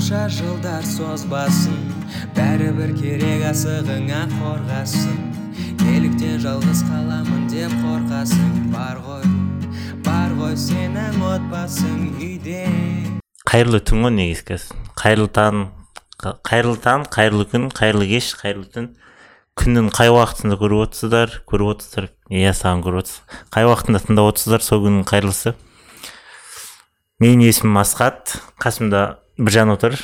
қанша жылдар созбасын бәрібір керек асығыңа қорғасын. Неліктен жалғыз қаламын деп қорқасың бар ғой бар ғой сенің отбасың үйде. Қайырлы түн ғой негізі қайырлы таң қайырлы таң қайырлы күн қайырлы кеш қайырлы түн. Күннің қай уақытында көріп отырсыздар? Көріп отырсыздар. Иә саған көріп отырсыз. Қай уақытында тыңдап отырсыздар сол күннің қайырлысы? Менің есімім асхат. Қасымда біржан отыр.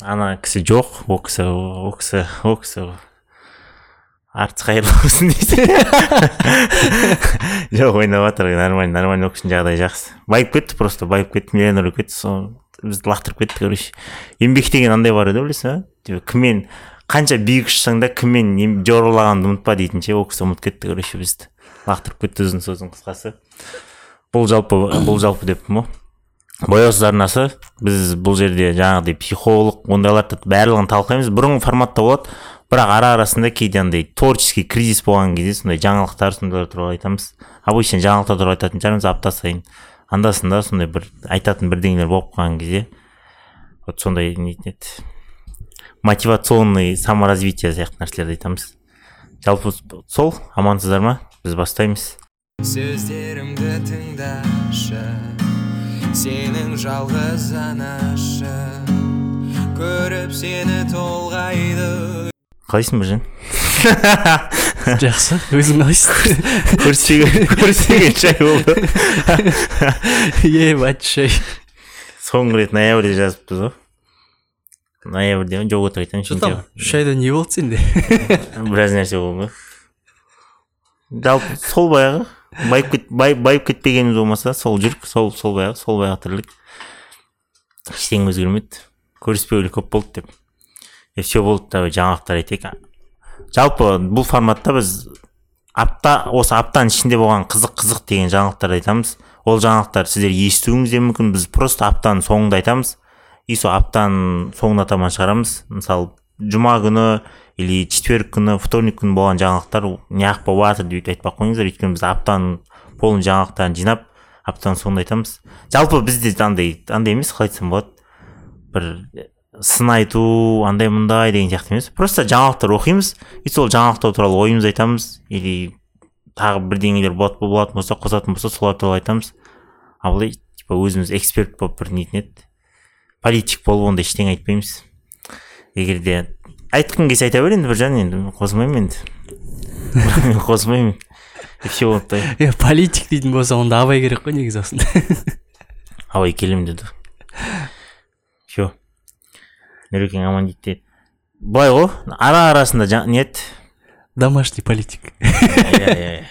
Ана кісі жоқ ол кісі ол кісі ол кісі артыс қайырлы болсын дейді. Жоқ ойнап жатыр нормально нормально ол кісінің жағдайы жақсы. Байып кетті просто байып кетті миллионер болып кетті сол бізді лақтырып кетті короче. Еңбек деген андай бар еді білесің ба? Кіммен қанша биік ұшсаң да кіммен жоғарылағанды ұмытпа дейтін ше ол кісі ұмытып кетті короче бізді. Лақтырып кетті ұзын сөздің қысқасы. Бұл жалпы бұл жалпы деппін ғой. Бояусыз арнасы біз бұл жерде жаңағыдай психолог ондайларды барлығын талқылаймыз. Бұрынғы форматта болады бірақ ара арасында кейде андай творческий кризис болған кезде сондай жаңалықтар сондайлар туралы айтамыз. Обычно жаңалықтар туралы айтатын шығармыз апта сайын анда санда сондай бір айтатын бірдеңелер болып қалған кезде вот сондай нетін еді мотивационный саморазвитие сияқты нәрселерді айтамыз. Жалпы сол амансыздар ма? Біз бастаймыз. Сөздерімді тыңдашы. Сенің жалғыз анашы көріп сені толғайды. Қалайсың біржан жақсы өзің қалайсың көріспеген жай болды. Ебать шай. Соңғы рет ноябрьде жазыппыз ғой ноябрьде ма? Жоқ өтірік айтайын что там үш айда не болды сенде? Біраз нәрсе болды. Ғой жалпы сол баяғы байып кет бай, байып кетпегеніміз болмаса сол жүрік сол сол баяғы сол баяғы тірлік ештеңе өзгермеді көріспеулі көп болды деп. И все болды давай жаңалықтар айтайық. Жалпы бұл форматта біз апта осы аптаның ішінде болған қызық қызық деген жаңалықтарды айтамыз. Ол жаңалықтар сіздер естуіңіз де мүмкін біз просто аптаның соңында айтамыз. И сол аптаның соңына таман шығарамыз. Мысалы жұма күні или четверг күні вторник күні болған жаңалықтар неғып болып жатыр деп айтпай ақ қойыңыздар. Өйткені біз аптаның полный жаңалықтарын жинап аптаның соңында айтамыз. Жалпы бізде андай андай емес қалай айтсам болады. Бір сын айту андай мындай деген сияқты емес. Просто жаңалықтар оқимыз. И сол жаңалықтар туралы ойымызды айтамыз. Или тағы бірдеңелер болатын болса қосатын болса солар туралы айтамыз. Ал былай типа өзіміз эксперт болып бір нетін еді политик болып ондай ештеңе айтпаймыз. Егер де айтқың келсе айта бер енді біржан енді қосылмаймын енді. Все болды е политик дейтін болса онда абай керек қой негізі осында. Абай келемін деді. Все. Нұрекең аман дейді былай ғой ара арасында не еді домашний политик. Иә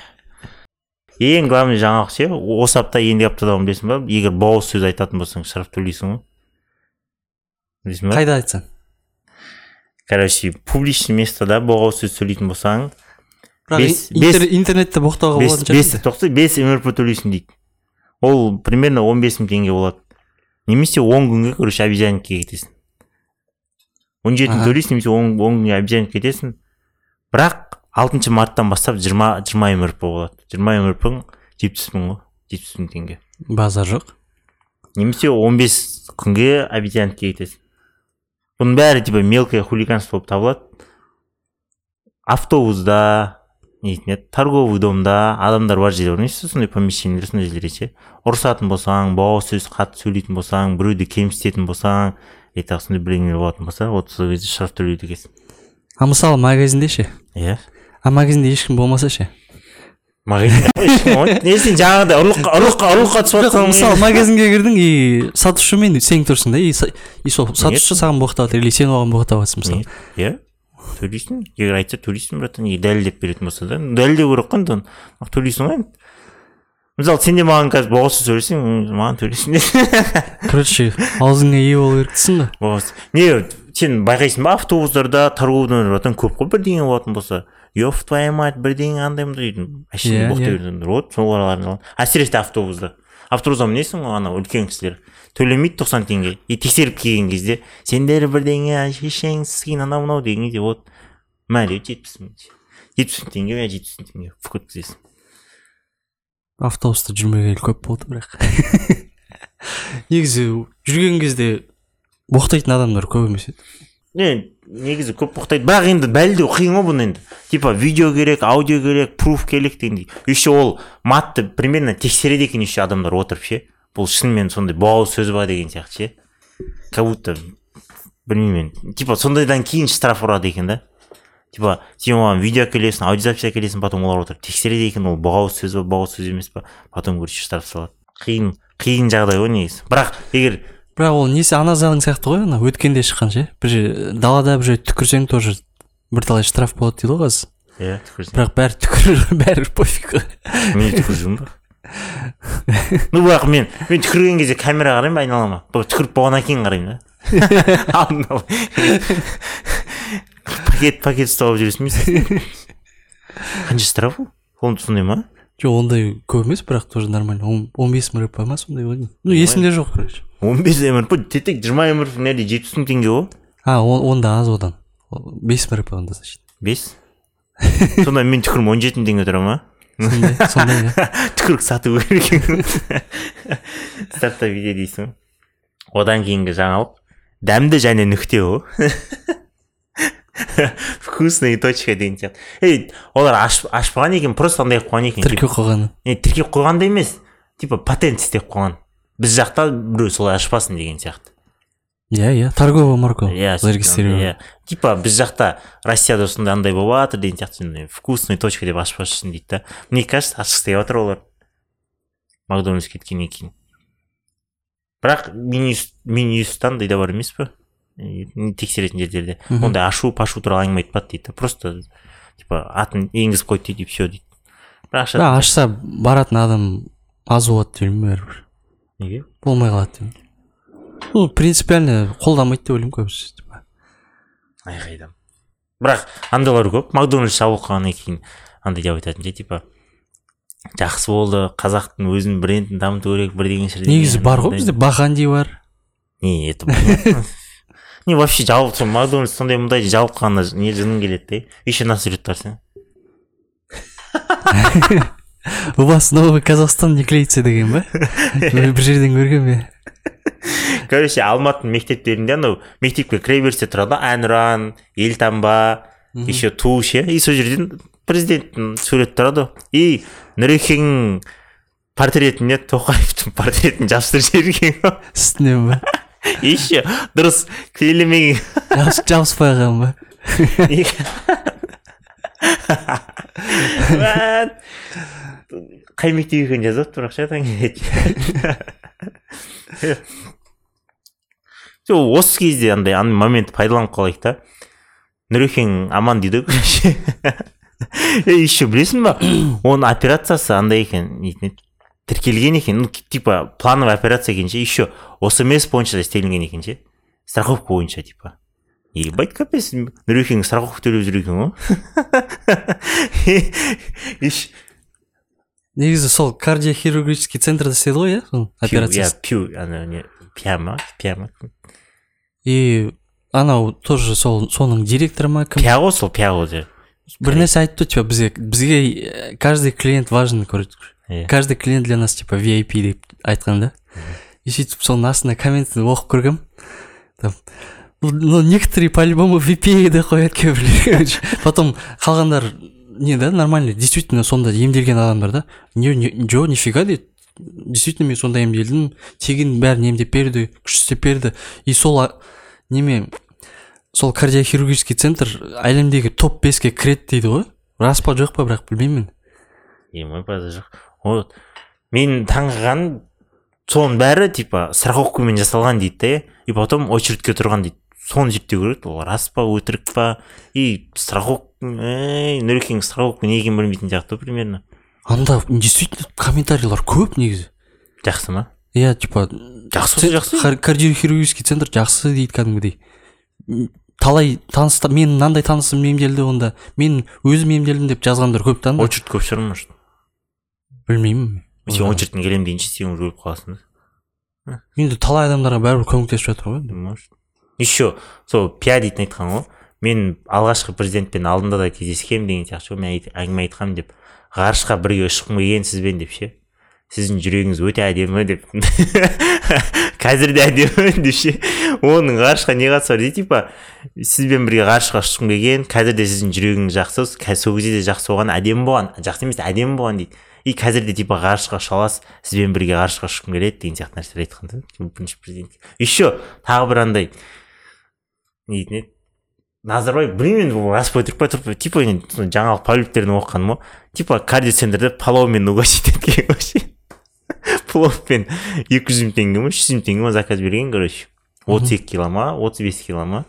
иә ең главный жаңалық ше осы апта ендігі аптада білесің ба? Егер боғыз сөз айтатын болсаң штраф төлейсің ғой. Білесің ба? Қайда айтсаң? Короче публичный местода боғауыз сөз сөйлейтін болсаң бірақ бес- интернетте боқтауға болатын бес тоқсан бес мрп төлейсің дейді ол примерно он бес мың теңге болады немесе он күнге короче обезьянникке кетесің он жеті мың төлейсің немесе он күнге обезьянникке кетесің бірақ алтыншы марттан бастап жиырма жиырма мрп болады жиырма мрп жетпіс мың ғой жетпіс мың теңге базар жоқ немесе он бес күнге обезьянникке кетесің бұның бәрі типа мелкое хулиганство болып табылады. Автобуста не дейтін еді торговый домда адамдар бар жерде орналасса сондай помещениелер сондай жерлерде ше ұрысатын болсаң боғауыз сөз қатты сөйлейтін болсаң біреуді кемсітетін болсаң и тағы сондай бірдеңелер болатын болса вот сол кезде штраф төлейді екенсің. А мысалы магазинде ше? Иә. А магазинде ешкім болмаса ше? Магазин не сен жаңағыдай ұрлыққа ұрлыққа ұрлыққа түсіп жатсаң мысалы магазинге кірдің и сатушымен сен тұрсың да и и сол сатушы саған боқтап жатыр или сен оған боқтап жатрсың мысалы? Иә төлейсің егер айтса төлейсің братан егер дәлелдеп беретін болса да дәлелдеу керек қой енді оны төлейсің ғой енді мысалы сен де маған қазір боғауыз сөйлесең маған төлейсің де короче аузыңа ие болу керексің ғой боғауыз не сен байқайсың ба автобустарда торговый братан көп қой бірдеңе болатын болса? Еб твою мать бірдеңе андай мындай дейтін әшейін боқтай беретін вот солар әсіресе автобуста автобуста мінесің ғой анау үлкен кісілер төлемейді тоқсан теңге и тексеріп келген кезде сендер бірдеңе шешеңсіз кейін анау мынау деген кезде вот мә деп жетпіс мың жетпіс мың теңге иә жетпіс мың теңге өткізесің автобуста жүрмегелі көп болды бірақ негізі жүрген кезде боқтайтын адамдар көп емес еді негізі көп боқтайды бірақ енді дәлелдеу қиын ғой бұны енді. Типа видео керек аудио керек пруф керек дегендей. Еще ол матты примерно тексереді екен еще адамдар отырып ше. Бұл шынымен сондай боғауыз сөз ба деген сияқты ше. Как будто білмеймін енді. Типа сондайдан кейін штраф ұрады екен да. Типа сен оған видео әкелесің аудиозапись әкелесің потом олар отырып тексереді екен. Ол боғауыз сөз ба боғауыз сөз емес па потом короче штраф салады. Қиын қиын жағдай ғой негізі. Бірақ егер бірақ ол несі ана заң сияқты ғой ана өткенде шыққан ше? Бір жер далада бір жерде түкірсең тоже бірталай штраф болады дейді ғой қазір иә түкірсең. Бірақ бәрі түкір бәрі пофиг қой. Мен түкіріп жүрмін ба ну бірақ мен мен түкірген кезде камера қараймын ба айналама? Бұл түкіріп болғаннан кейін қараймын да. Алдын пакет пакет ұстап алып жүресің бе қанша штраф ол сондай ма? Жоқ ондай көп емес бірақ тоже нормально он бес мың ма сондай ғой деймін ну есімде жоқ короче. Он бес мрп тек жиырма мрп неде жетпіс мың теңге ғой а он онда аз одан бес мың онда значит. Бес сонда мен түкірім он жеті мың теңге тұра ма сондай сондай иә түкірік сату керек екен стартап видео дейсің. Ғой одан кейінгі жаңалық. Дәмді және нүкте ғой вкусный точка деген сияқты ей олар ашпаған екен просто андай қылып қойған екен. Тіркеу қойғаны не тіркеп қойған да емес типа патент істеп қойған біз жақта біреу солай ашпасын деген сияқты. Иә иә торговая марка иә зарегистрирован иә. Типа біз жақта россияда осындай андай болып жатыр деген сияқты вкусный точка деп ашпақшысын дейді да. Мне кажется ашқысы келіп жатыр олар. Макдональдс кеткеннен кейін. Бірақ менюстан да бар емес па Е, тексеретін жерлерде ондай ашу пашу туралы әңгіме айтпады дейді. Да просто типа атын енгізіп қойды дейді и все дейді. Бірақ бірақ ашса баратын адам аз болады деп ойлаймын бәрібір. Неге? Болмай қалады деймін ну принципиально қолдамайды деп ойлаймын көбісі типа. Айқайдам бірақ андайлар көп. Макдональдс жабылып қалғаннан кейін андай деп айтатын ше типа жақсы болды қазақтың өзінің брендін дамыту керек бірдеңе шірдеңе негізі бар ғой бізде баханди бар. Не это. не вообще жабылып сол макдональдс сондай мындай жабылып қалғанына не жының келеді да еще нас сен у вас новый казахстан не клеится деген ба Мен бір жерден көргенмін иә короче алматының мектептерінде анау мектепке кіре берісте тұрады ғой әнұран елтаңба еще ту ше и сол жерден президенттің суреті тұрады ғой и нұрекеңнің портретіне тоқаевтың портретін жабыстырып жіберген ғой үстінен ба еще дұрыс клейлемеген Жабыс- жабыспай қалған ба қай мектеп екенін жазады бірақ ше жоқ осы кезде андай андай моментті пайдаланып қалайық та. Нұрекең аман дейді ғой еще білесің ба? Оның операциясы андай екен нетін еді, тіркелген екен. Ну типа плановый операция екен ше еще осмс бойынша да істелінген екен ше страховка бойынша типа. Ебать капец нұрекең страховка төлеп жүр екен ғой негізі сол кардиохирургический центрда істеді ғой иә операциясы? иә пью ана не пяма и анау тоже сол соның директоры ма кім? Ғой сол ғой бір нәрсе айтты типа бізге бізге э, каждый клиент важен короче. Иә. каждый клиент для нас типа VIP деп айтқан да? И сөйтіп соның астына комментін оқып көргенмін там ну некоторые по любому VP деп қояды кейбіреулер. Короче потом қалғандар не да нормально действительно сонда емделген адамдар да? Не не жо нифига дейді действительно мен сонда емделдім. Тегін бәрін емдеп берді күш істеп берді. И сол неме сол кардиохирургический центр әлемдегі топ беске кіреді дейді ғой. Рас па жоқ па бірақ білмеймін емай база жоқ. Вот. Мен таңғалғаным соның бәрі типа страховкамен жасалған дейді да и потом очередьке тұрған дейді. Соны зерттеу керек. Ол рас па өтірік па? И страховка ей нұрекең страховка не екенін білмейтін сияқты ғой примерно. Анда действительно комментарийлар көп негізі. Жақсы ма? Иә типа жақсы жақсы. кар- кардиохирургический центр жақсы дейді кәдімгідей. Талай таныста мен мынандай танысым емделді онда. Мен өзім емделдім деп жазғандар көп та очередь көп шығар может. Білмеймін сен очередьтен келемін дейінші сен уже өліп қаласың енді талай адамдарға бәрібір көмектесіп жатыр ғой енді. может еще сол пия дейтін айтқан ғой мен алғашқы президентпен алдында да кездескенмін деген сияқты ше мен айт- әңгіме айтқанмын деп ғарышқа бірге ұшқым келген сізбен деп ше сіздің жүрегіңіз өте әдемі деп қазір де әдемі деп ше оның ғарышқа не қатысы бар дейді типа сізбен бірге ғарышқа ұшқым келген қазір де сіздің жүрегіңіз жақсы сол кезде де жақсы болған әдемі болған жақсы емес әдемі болған дейді и қазір де типа ғарышқа ұша аласыз сізбен бірге ғарышқа ұшқым келеді деген сияқты нәрселер айтқан да. Бірінші президент. Еще тағы бір андай не дейтін еді. Назарбаев білмеймін енді рас па өтірік па тұрып па типа жаңалық полиптерден оқығаным ғой типа кардиоцентрде палаумен угостить еткен вообще пловпен екі жүз мың теңге ма үш жүз мың теңге ма заказ берген короче. отыз екі кило ма отыз бес кило ма?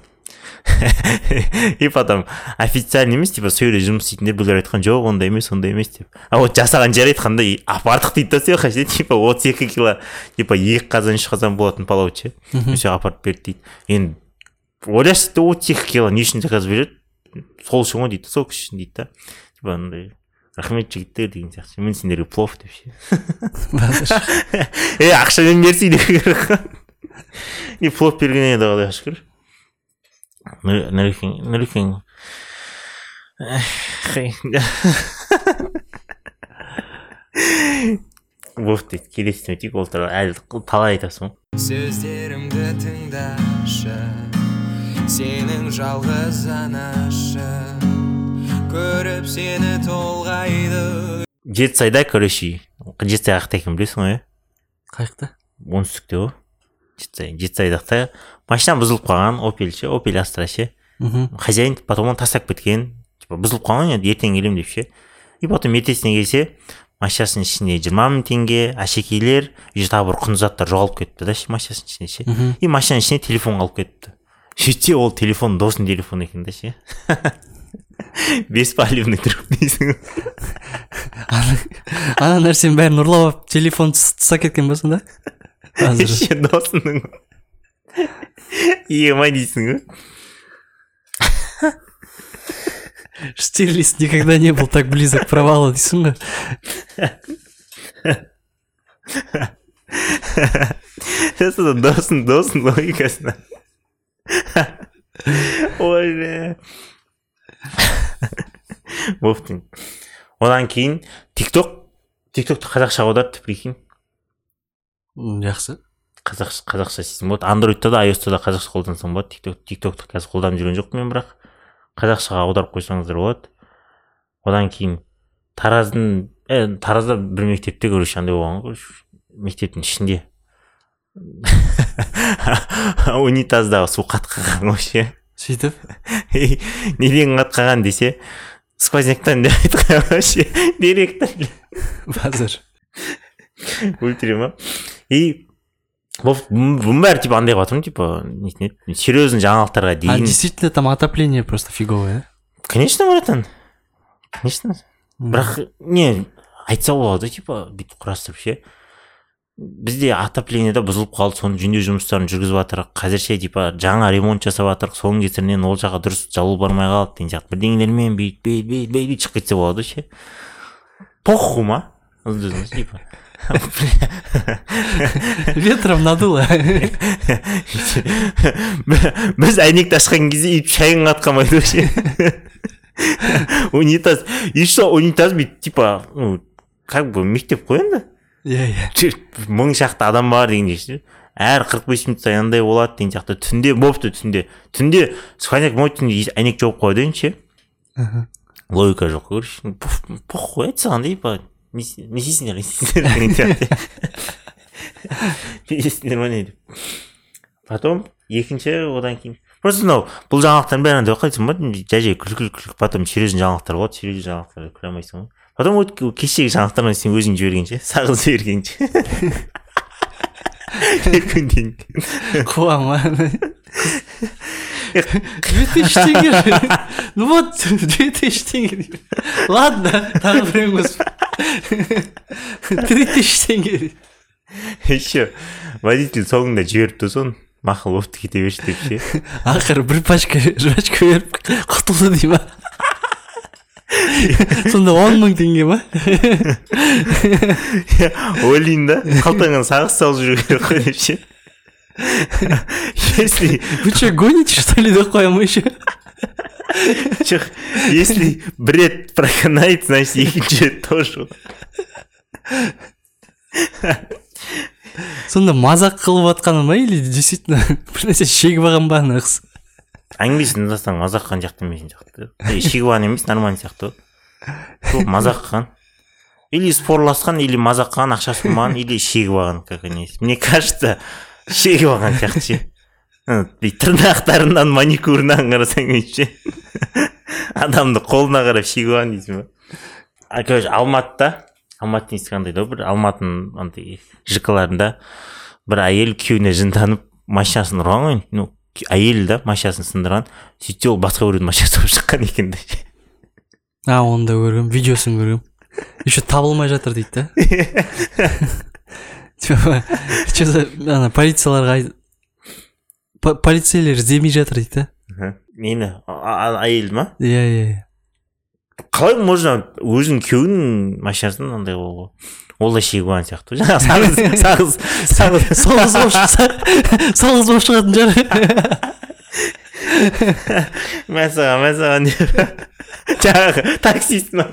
и потом официально емес типа сол жерде жұмыс істейтіндер біреулер айтқан жоқ ондай емес ондай емес деп а вот жасаған жері айтқан да апардық дейді да сол жаққа ше типа отыз екі кило типа екі қазан үш қазан болатын палау ше. Сол апарып берді дейді. Енді ойлашы да отыз екі кило не үшін заказ береді? Сол үшін ғой дейді сол кісі үшін дейді да. Типа андай рахмет жігіттер деген сияқты. Мен сендерге плов деп ше. Е ақшамен берсей деп и плов бергеніне де құдайға шүкір. Нұрекең нұрекең болды дейді келесіне өтейік ол туралы әлі талай айтасың ғой сөздерімді тыңдашы сенің жалғыз анашы көріп сені толғайды. Жетісайда короче жетісай қаяқта екенін білесің ғой иә қаяқта оңтүстікте ғой жетісай жетісайдақта машина бұзылып қалған опель ше опель астра ше. Мхм хозяин потом оны тастап кеткен типа бұзылып қалған енді ертең келемін деп ше. И потом ертесіне келсе машинасының ішінде жиырма мың теңге әшекейлер и тағы бір құнды заттар жоғалып кетті да ше машинасының ішінде ше. И машинаның ішіне телефон қалып кетті. Сөйтсе ол телефон досының телефоны екен да ше. Беспалевный труп дейсің. Ана нәрсенің бәрін ұрлап алып телефон тастап кеткен ба сонда досының. Дейсің ғой штирлиц никогда не был так близок к провалу дейсің ғой сосын досын досын логикасына ой боптың одан кейін тикток тиктокты қазақшаға аударды прикинь. Жақсы. Қазақша қазақша істесең болады андроидта да айоста да қазақша қолдансаң болады. Тикток тиктокты қазір қолданып жүрген жоқпын мен бірақ қазақшаға аударып қойсаңыздар болады. Одан кейін тараздың ә, таразда бір мектепте короче андай болған ғой. Короче мектептің ішінде. Унитаздағы су қатып қалған ше сөйтіп? Неден қатып қалған десе сквозняктан деп айтқан вообще? Директор. Базар. Өлтіре ма и бұның бәрі типа андай қылып типа нетін еді серьезный жаңалықтарға а дейін действительно там отопление просто фиговое конечно братан конечно бірақ не айтса болады типа бүйтіп құрастырып ше бізде отопление да бұзылып қалды соны жөндеу жұмыстарын жүргізіп жатырық қазір ше типа жаңа ремонт жасап жатырық соның кесірінен ол жаққа дұрыс жылу бармай қалды деген сияқты бірдеңелермен бүйтіп бей бей шығып кетсе болады ше похуй ма типа ветром надуло. Біз әйнекті ашқан кезде өйтіп шайын қатқанбайды вообще унитаз. И что унитаз бүйтіп типа ну как бы мектеп қой енді? Иә иә. Мың шақты адам бар дегендей ше? Әр қырық бес минут сайын андай болады деген сияқты. Түнде болыпты түнде. Түнде сквозняк мойт түнде әйнек жауып қояды ше. Логика жоқ короче. ну, пух- похуй айт саған типа не істе- не істейсіңдер не істейсіңдер деген сияқты не істейсіңдер ма не деп потом екінші одан кейін просто мынау бұл жаңалықтардың бәрін қалай айтсам болады жай жай күлкі күлкі потом серьезный жаңалықтар болады серьезный жаңалықтарға күле алмайсың ғой потом кешегі жаңалықтардан сен өзің жібергенше сағыз жібергенше екі күн кейін қуама две тысячи теңге ну вот две тысячи теңге ладно тағы біреуін қосып три тысячи теңге еще водитель соңында жіберіпті соны мақұл болыпты кете берші деп ше ақыры бір пачка жвачка беріп құтылды дей ма сонда он мың теңге ма ойлаймын да? Қалтаңа сағыз салып жүру керек қой деп ше если вы что гоните что ли деп қоямын еще жоқ если бір рет проканает значит екінші тоже. Сонда мазақ қылып жатқаны ма или действительно бір нәрсе шегіп алған ба ана қыз әңгімесін тыңдасаң мазақ қылған сияқты емесін сияқты? Шегіп алған емес нормальный сияқты. Ғой мазақ қылған или спорласқан или мазақ қылған ақшасы болмаған или шегіп алған как они мне кажется шегіп алған сияқты ше. Тырнақтарынан маникюрынан қарасаң ше адамды қолына қарап шегіп дейсің ба? А короче алматыда алматы несі қандай да бір алматының андай жк бір әйел күйеуіне жынданып машинасын ұрған ғой. Ну әйел да машинасын сындырған. Сөйтсе ол басқа біреудің машинасы болып шыққан екен да. А оны да көргем видеосын көргем еще табылмай жатыр дейді да. Типа че то ана полицияларға полицейлер іздемей жатыр дейді да. Нені а- а- әйел ма? Иә иә иә. Қалай можно өзінің күйеуінің машинасын андай қылуға ол да шегіп алған сияқты. Жаңағы сағыз сағыз сағыз. Салғыз болып шығатын шығар. Мәссаған мәссаған деп жаңағы таксист ма?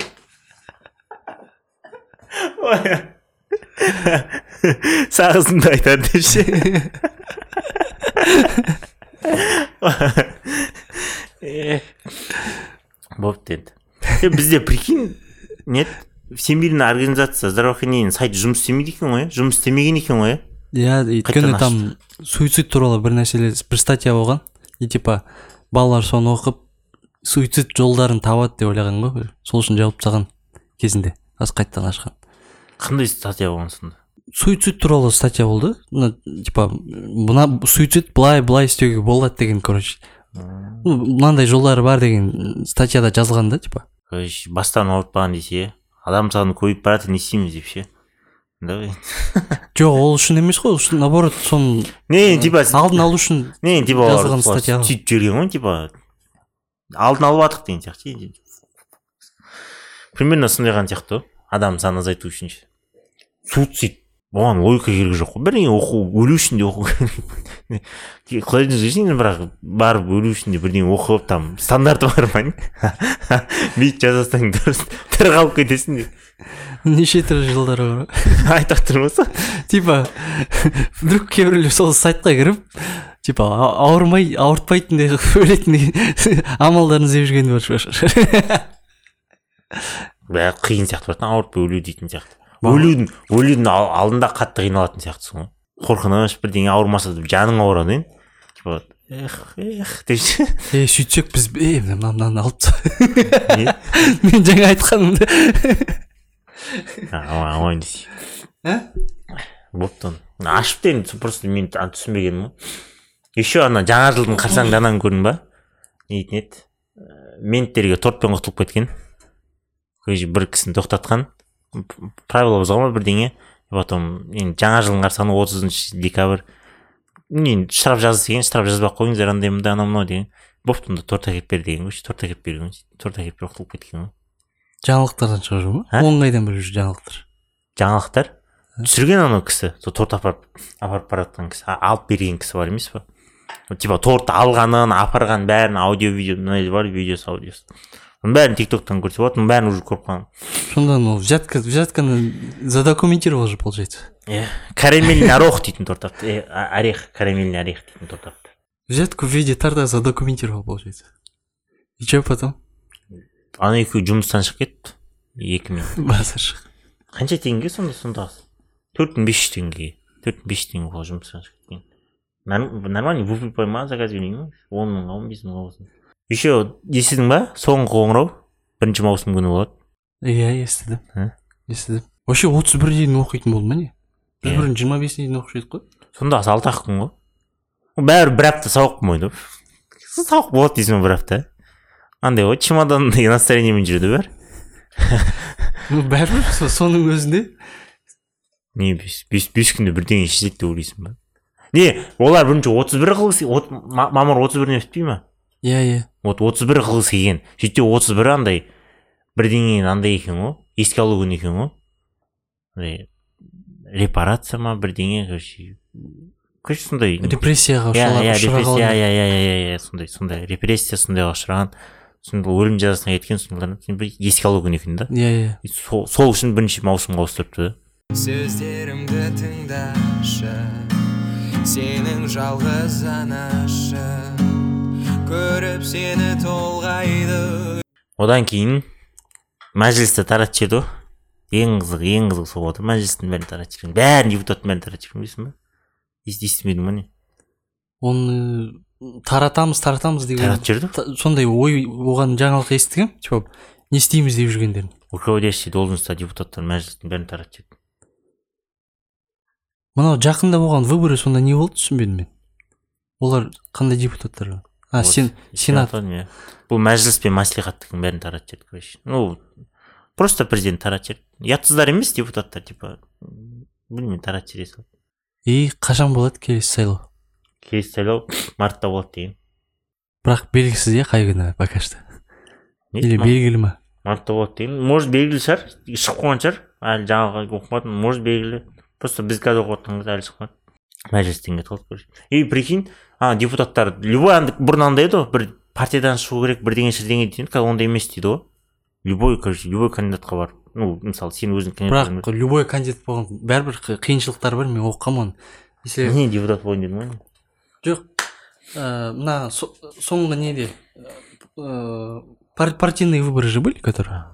Ой. сағызыңды айтады деп ше. бопты енді бізде прикинь нет? Всемирная организация здравоохранения сайты жұмыс істемейді екен ғой жұмыс істемеген екен ғой иә иә өйткені там суицид туралы бір нәрселер бір статья болған. И типа балалар соны оқып суицид жолдарын табады деп ойлаған ғой. Сол үшін жауып тастаған кезінде аз қайтадан ашқан. Қандай статья болған сонда? Суицид туралы статья болды. Мына типа мына суицид былай былай істеуге болады деген короче. Ну мынандай жолдары бар деген статьяда жазылған да типа. Короче бастан ауыртпаған десе адам саны көбейіп баратыр не істейміз деп ше? Давай. Жоқ ол үшін емес қой ол үшін наоборот соны не типа алдын алу үшін не типа жазылған статья. сөйтіп жіберген ғой типа. Алдын алып жатырық деген сияқты ше. примерно сондай қылған сияқты ғой адам санын азайту үшін ше. Суицид. Оған логика керегі жоқ қой. Бірдеңе оқу өлу үшін де оқу керек. Сөзінен бірақ барып өлу үшін де бірдеңе оқып там стандарты бар ма не? бүйтіп жасасаң дұрыс тірі қалып кетесің деп неше түрлі жолдары бар ғой. Айтып тұрмын ғой типа вдруг кейбіреулер сол сайтқа кіріп типа ауырмай ауыртпайтындай қылып өлетіндей амалдарын іздеп жүрген бар шығар бәрі қиын сияқты бар ауыртпай өлу дейтін сияқты. Өлудің өлудің ал- алдында қатты қиналатын сияқтысың ғой. Қорқыныш бірдеңе ауырмаса да жаның ауырады енді типа эх эх деп ше? Е сөйтсек біз е мына мынаны алып мен жаңа айтқанымды. А, аман десе бопты оны. Ашыпты енді просто мен т- түсінбегенмін ғой. Еще ана жаңа жылдың қарсаңында ананы көрдің ба? Не дейтін еді Ә, менттерге тортпен құтылып кеткен. Бір кісіні тоқтатқан. Правила бұзған ба бірдеңе потом енді жаңа жылдың қарсаңында отызыншы декабрь не штраф жазды деген штраф жазбай ақ қойыңыздар андай мындай анау мынау деген. Бопты онда торт әкеліп бер деген короче торт әкеліп берген торт әкеліп беріп құтылып кеткен ғой. Жаңалықтардан шығып жүр ма А? оны қайдан біліп жүр жаңалықтар? Жаңалықтар? Түсірген анау кісі сол торт апарып апарып бара жатқан кісі алып берген кісі бар емес па типа тортты алғанын апарған бәрін аудио видео мындай бар видеосы аудиосы. Оның бәрін тик токтан көрсе болады оның бәрін уже көріп қалған сонда ну взятка взятканы задокументировал же получается. Иә карамельный орех дейтін торт апты е, а- орех карамельный орех дейтін торт апты взятку в виде торта задокументировал получается. И че потом? Ана екеуі жұмыстан шығып кетті. Екі мен базар шығып. қанша теңге сонда? Сонда төрт мың бес жүз теңге. Төрт мың бес жүз теңге болды жұмыстан шығып кеткен. Норм- нормально выпай ма заказ берейін ғой он мыңға он бес мыңға болсын еще естідің ба соңғы қоңырау бірінші маусым күні болады. Иә естідім. Ә? естідім. Вообще отыз бірге дейін оқитын болды ма не біз Иә. бұрын жиырма бесіне дейін оқушы едік қой. Сонда алты ақ күн ғой. Бәрі бір апта сабақ болмайды ғой. Сабақ болады дейсің ғой бір апта. Андай ғой чемоданный настроениемен жүреді бәрі. Ну бәрібір со- соның өзінде. Не бес бес бес күнде бірдеңе шешеді деп ойлайсың ба? Не олар бірінші отыз бір қылғысы мамыр отыз біріне бітпей ма иә иә вот отыз бір қылғысы келген сөйтсе отыз бірі андай бірдеңе андай екен ғой. Еске алу күні екен ғой. Андай репарация ма бірдеңе короче короче сондай. Репрессияға иә ұшыраған- иә иә иә иә иә иә сондай сондай. Репрессия сондайға ұшыраған. Сонда өлім жазасына кеткен сондайлар бір еске алу күні екен да. Иә иә. Сол үшін бірінші маусымға ауыстырыпты. Да сөздерімді тыңдашы сенің жалғыз анашы. Көріп сені толғайды. Одан кейін мәжілісті таратып жіберді ғой. Ең қызығы ең қызығы сол болды. Мәжілістің бәрін таратып жіберген бәрін депутаттың бәрін таратып жіберген білесің ба ес- естімедің ба не? Оны таратамыз таратамыз деген таратып жіберді сондай ой оған жаңалық естігем. Типа не істейміз деп жүргендерін. Руководящий должностьта депутаттар мәжілістің бәрін таратып жіберді мынау жақында болған выборы сонда не болды түсінбедім мен. Олар қандай депутаттар? А Вот, сен сенат. бұл мәжіліс пен маслихаттың бәрін таратып жіберді короче. Ну просто президент таратып жіберді. Ұятсыздар емес депутаттар типа білмеймін таратып жібере салды и қашан болады келесі сайлау? Келесі сайлау мартта болады деген. Бірақ белгісіз иә қай күні пока что? Или белгілі ма? мартта болады деген. Может белгілі шығар шығып қойған шығар. Әлі жаңағы оқымадым может белгілі. Просто біз қазір оқып жатқан кезде әлі шықпады мәжілістен кетіп қалды короче. И прикинь а депутаттар любой бұрын андай еді ғой бір партиядан шығу керек бірдеңе бірдеңе дейтін қазір ондай емес дейді ғой. Любой короче любой кандидатқа бар. Ну мысалы сен өзің кандидат бірақ любой кандидат болған бәрібір қи- қиыншылықтары бар мен оқығанмын оны. Если не депутат болайын дедің ғой. Жоқ ә, мына со- соңғы неде ә, пар- партийные выборы же были которые?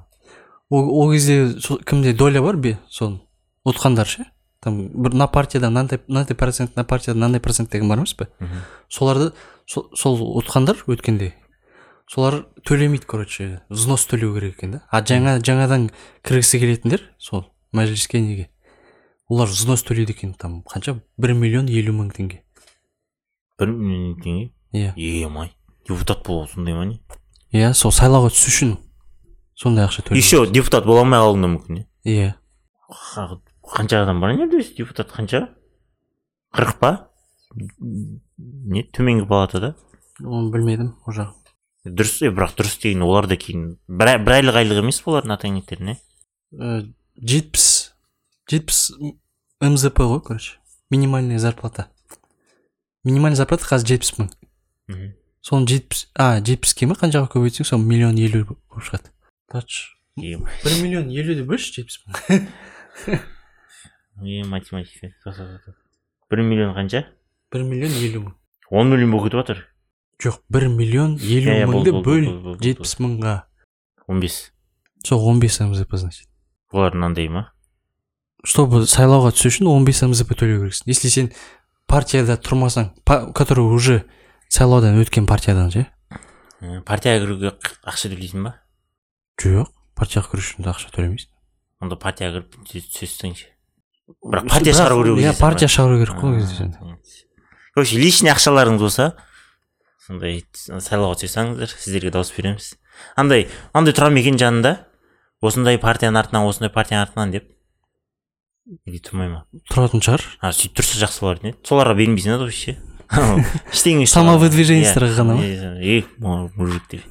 Ол кезде кімде доля бар бе соның? Ұтқандар ше? Там бір мына партияда мынандай мынандай процент мына партияда мынандай процент деген бар емес пе соларды сол, сол ұтқандар өткенде солар төлемейді короче взнос төлеу керек екен да. А жаңа жаңадан кіргісі келетіндер сол мәжіліске неге? Олар взнос төлейді екен там қанша? Бір миллион елу мың теңге. Бір миллион теңге? Иә. Емай депутат болу сондай ма не? Иә сол сайлауға түсу үшін сондай ақша төлейді. Еще депутат бола алмай қалуың да мүмкін иә. Иә қанша адам бар? Өзі депутат қанша? Қырық па? Не төменгі палатада оны білмедім ол жағын дұрыс е бірақ дұрыс деген олар да кейін бір, ай- бір айлық айлық емес олардың атаңектерін иә Э, жетпіс жетпіс мзп ғой короче. Минимальная зарплата. Минимальный зарплата қазір жетпіс мың. Соны жетпіс а жетпіске ма қаншаға көбейтсең сол миллион елу болып шығады. Бір миллион елуді бөлші жетпіс мың. е математика бір миллион қанша? Бір миллион елу мың. Он миллион болып кетіп жатыр. Жоқ бір миллион елу мыңды бөл жетпіс мыңға. он бес. Сол он бес мзп значит. Олар мынандай ма? Чтобы сайлауға түсу үшін он бес мзп төлеу керексің. Если сен партияда тұрмасаң который уже сайлаудан өткен партиядан ше Ә, партияға кіруге ақша төлейсің ба? Жоқ партияға кіру үшін ақша төлемейсің. Онда партияға кіріп түсесің бірақ партия шығару керек иә партия шығару керек қой ол кезде короче личный ақшаларыңыз болса сондай сайлауға түсесаңыздар сіздерге дауыс береміз. Андай андай тұрады ма екен жанында? Осындай партияның артынан осындай партияның артынан деп? Или тұрмай ма? Тұратын шығар. А сөйтіп тұрса жақсы болар еді соларға бермейсің да вообще? Ештеңе Самовыдвиженецтерге ғана ма? ей мужик деп.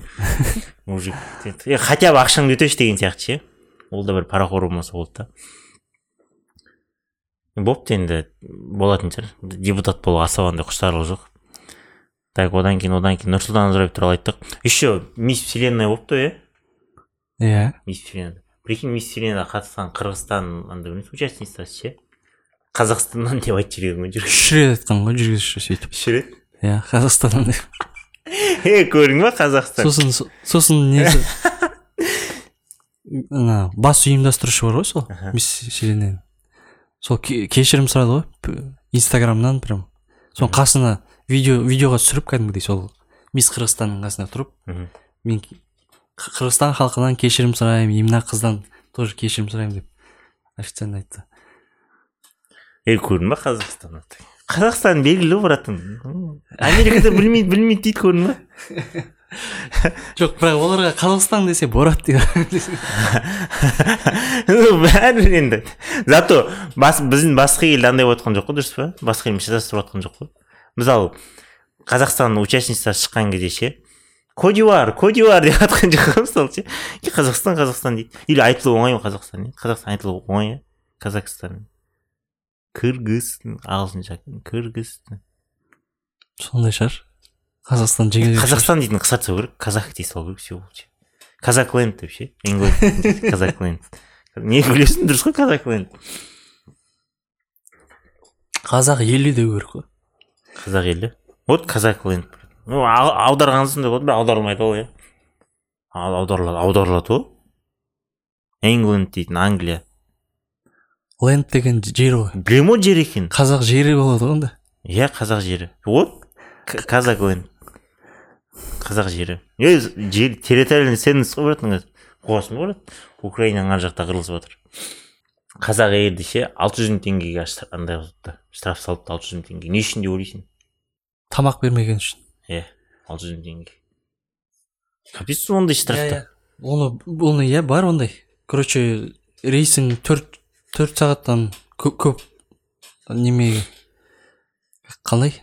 Мужик. Е хотя бы ақшаңды өтеші деген сияқты ше. Ол да бір парақор болмаса болды да. Бопты енді болатын шығар. Депутат болуға асау андай құштарлық жоқ. Так одан кейін одан кейін нұрсұлтан назарбаев туралы айттық. Еще мисс вселенная болыпты иә иә. Мисс вселенная. Прикинь мисс вселенная қатысқан қырғызстан андай участницасы ше? Қазақстаннан деп айтып жүрген ғой үш рет айтқан ғой жүргізуші сөйтіп. Үш рет иә қазақстаннан деп. Е көрдің ба қазақстан? Сосын сосын несі ана бас ұйымдастырушы бар ғой сол мисс вселенная сол ке- кешірім сұрады ғой инстаграмнан прям. Соның қасына видео видеоға түсіріп кәдімгідей сол мисс қырғызстанның қасына тұрып мен қырғызстан халқынан кешірім сұраймын и мына қыздан тоже кешірім сұраймын деп официально айтты. Е көрдің ба қазақстан қазақстан белгілі ғой братан америкада білмейді білмейді дейді көрдің ба? жоқ бірақ оларға қазақстан десе борат бәрібір енді. Зато бас, біздің басқа елде андай болып жатқан жоқ қой дұрыс па? Басқа елмен шатастырып жатқан жоқ қой. Мысалы қазақстанның участницасы шыққан кезде ше кодивар кодивар деп жатқан жоқ қой мысалы ше. «Е, қазақстан қазақстан дейді. Или айтылу оңай ма қазақстан қазақстан айтылу оңай иә казахстан. Кыргыз ағылшынша кыргызстан. Сондай шығар. Қазақстан жеңіл қазақстан дейтін қысқартса керек казах дей салу керек все болды казакленд деп ше? Казакленд не күлесің дұрыс қой казакленд қазақ елі деу керек қой. Қазақ елі? Вот казак ленд. Ну ау- аударған сондай болады бірақ аударылмайды ол иә. Аударылады аударылады ғой. England дейтін англия. Ленд деген жер ғой. Білемін ғой жер екенін. Қазақ жері болады ғой онда. Иә қазақ жері. Вот К- казак ленд. Қазақ жері. Е жер территориальный ценность қой братан қазір. Қуасың ба украинаның ар жақта қырылысып жатыр қазақ әйелді ше алты жүз мың теңгеге андай қылыпты штраф салыпты алты жүз мың теңге. Не үшін деп ойлайсың? Тамақ бермеген үшін. Иә алты жүз мың теңге. Капец ондай штрафта. оны оны иә бар ондай. Короче рейсің төрт төрт сағаттан көп, көп. Неме? Қалай?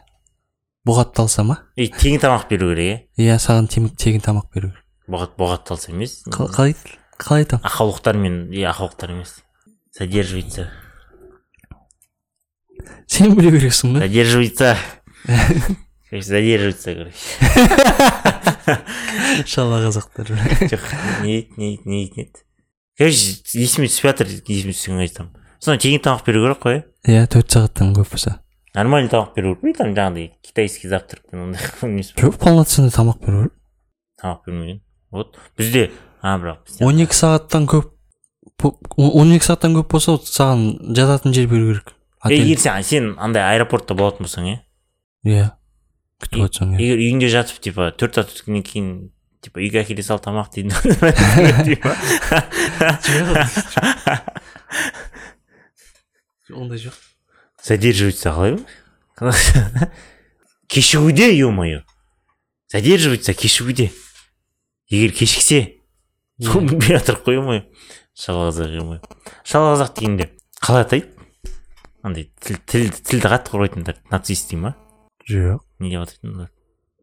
Бұғатталса ма? И тегін тамақ беру керек иә саған тем- тегін тамақ беру керек. Иә бұғат бұғатталса емес. Қал- қалай қалай айтамын ақаулықтармен и ақаулықтар емес. Задерживается. Сен біле бересің ба задерживается. Короче задерживается короче. Шала қазақтар. Жоқ не не не еді короче есіме түспей жатыр есіме түскенін айтамын сонда тегін тамақ беру керек қой иә иә төрт сағаттан көп болса. Нормальный тамақ беру керек қой там жаңағыдай китайский завтракпен ондай емес па жоқ полноценный тамақ беру керек тамақ бермеген вот. Бізде. А бірақ бізде он екі сағаттан көп он екі сағаттан көп болса саған жататын жер беру керек. Егер сен сен андай аэропортта болатын болсаң иә иә. Күтіп отырсаң иә. егер үйіңде жатып типа төрт сағат өткеннен кейін типа үйге әкеле сал тамақ дейді ондай жоқ. Задерживаться қалай кешігуде е мое задерживаться кешігуде егер кешіксе сол білмей жатыр қой е мое шала қазақ е мое шала қазақ дегенде қалай атайды андай тіл тілді тілді қатты қорғайтындар нацист дей ма жоқ не деп атайды олар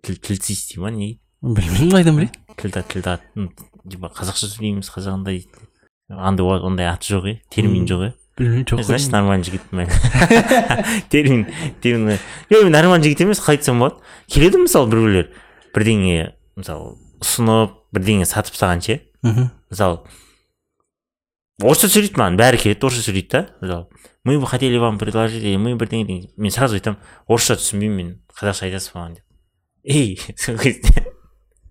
тіл тілсіз дей ма не білмеймін қайдан білейін тілді тілді типа қазақша сөйлейміз қазағындай андай ондай аты жоқ иә термин жоқ иә білмеймін жоқ значит нормальный жігіт мә термин термин жоқ мен нормальный жігіт емес қалай айтсам болады келеді мысалы біреулер бірдеңе мысалы ұсынып бірдеңе сатып тастаған ше? Мхм. Мысалы орысша сөйлейді маған бәрі келеді орысша сөйлейді да мысалы мы бы хотели вам предложить или мы бірдеңе деген мен сразу айтамын орысша түсінбеймін мен қазақша айтасыз ба маған деп. Ей сол кезде.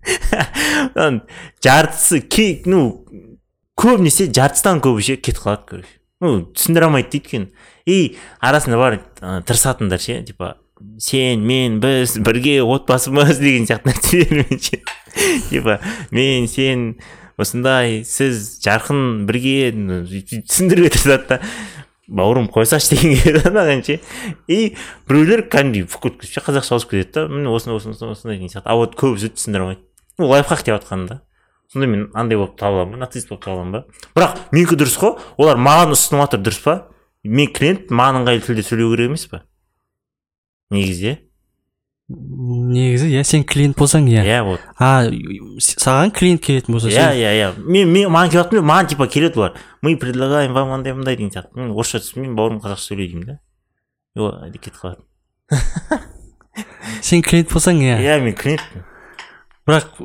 Жартысы ну көбінесе жартысынан көбі ше кетіп қалады короче. Ну түсіндіре алмайды дейді өйткені и арасында бар тырысатындар ше типа сен мен біз бірге отбасымыз деген сияқты нәрселермен ше типа мен сен осындай сіз жарқын бірге түсіндіруге тырысады да бауырым қоя салшы деген келеді маған ше и біреулер кәдімгідей ше қазақша ауысып кетеді да міне осындай осындай осындай деген сияқты а вот көбісі түсіндіре алмайды ну лайфхак деп жатқан да сонда мен андай болып табыламын ба нацист болып табыламын ба? Бірақ менікі дұрыс қой. Олар маған ұсынып жатыр дұрыс па? Мен клиент маған ыңғайлы тілде сөйлеу керек емес па? Негізі иә. Негізі иә сен клиент болсаң иә. Иә вот. А саған клиент келетін болса иә иә иә. Мен мен маған келіп жатыр маған типа келеді олар. Мы предлагаем вам андай мындай деген сияқты. Мен орысша түсінбеймін бауырым қазақша сөйлей деймін да. И ол кетіп қалады. Сен клиент болсаң иә. Иә мен клиентпін бірақ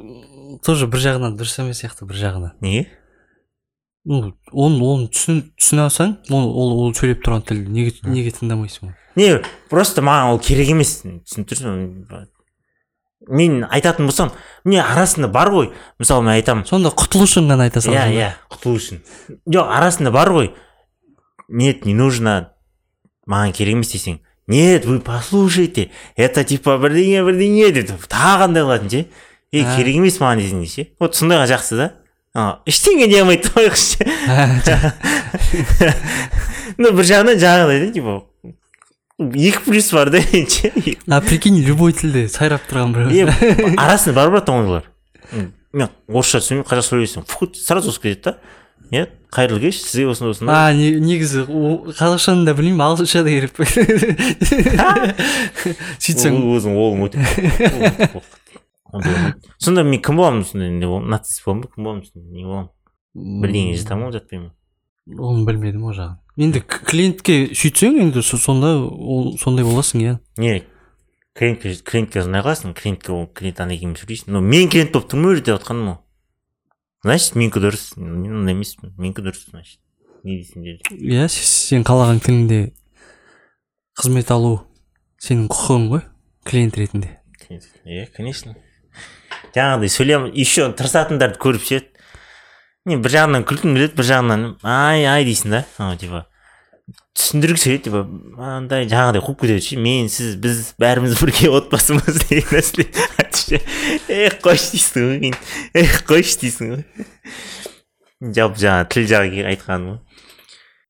тоже бір жағынан дұрыс емес сияқты бір жағынан. Неге ну оны оны түсін түсіне алсаң ол ол ол сөйлеп тұрған тілді неге неге тыңдамайсың оны? Не просто маған ол керек емес түсініп тұрсың. Мен айтатын болсам міне арасында бар ғой мысалы мен айтамын. Сонда құтылу үшін ғана айта иә салсаң иә құтылу үшін жоқ арасында бар ғой. Нет не нужно маған керек емес десең. Нет вы послушайте это типа бірдеңе бірдеңе деп тағы андай қылатын ше. Ей А. керек емес маған десең де ше вот сондайға жақсы да ештеңе дей алмай қояйықшы ну бір жағынан жаңағыдай да типа екі плюс бар да ше а прикинь любой тілде сайрап тұрған біреу е арасында бар братан ондайлар мен орысша түсінбеймін қазақша сөйлесем фу сразу ауысып кетеді да иә қайырлы кеш сізге осындай осындай а не- негізі қазақшаны да білмеймін ағылшынша да керек сөйтсең өзің олың өте. Сонда мен кім боламын сонда нацист боламын ба кім боламын сонда не боламын бірдеңе жатамын ғой жатпаймын оны білмедім ол жағын енді клиентке сөйтсең енді со- сонда ол сондай боласың иә не клиентке клиентке ұнай қаласың клиентке ол клиент андай келмей сөйлейсің но мен клиент болып тұрмын деп жатқаным ғой значит менікі дұрыс мен ондай емеспін менікі дұрыс значит не дейсің деді иә сен қалаған тіліңде қызмет алу сенің құқығың ғой? клиент ретінде иә конечно жаңағыдай сөйлем еще тырысатындарды көріп ше? Не бір жағынан күлкің келеді бір жағынан ай ай дейсің да. Ана типа түсіндіргісі келеді типа андай жаңағыдай қуып кетеді ше. Мен сіз біз бәріміз бірге отбасымыз деген нәрсе. Эх қойшы дейсің ғой кейін эх қойшы дейсің ғой. Жалпы жаңағы тіл жағы айтқаным ғой.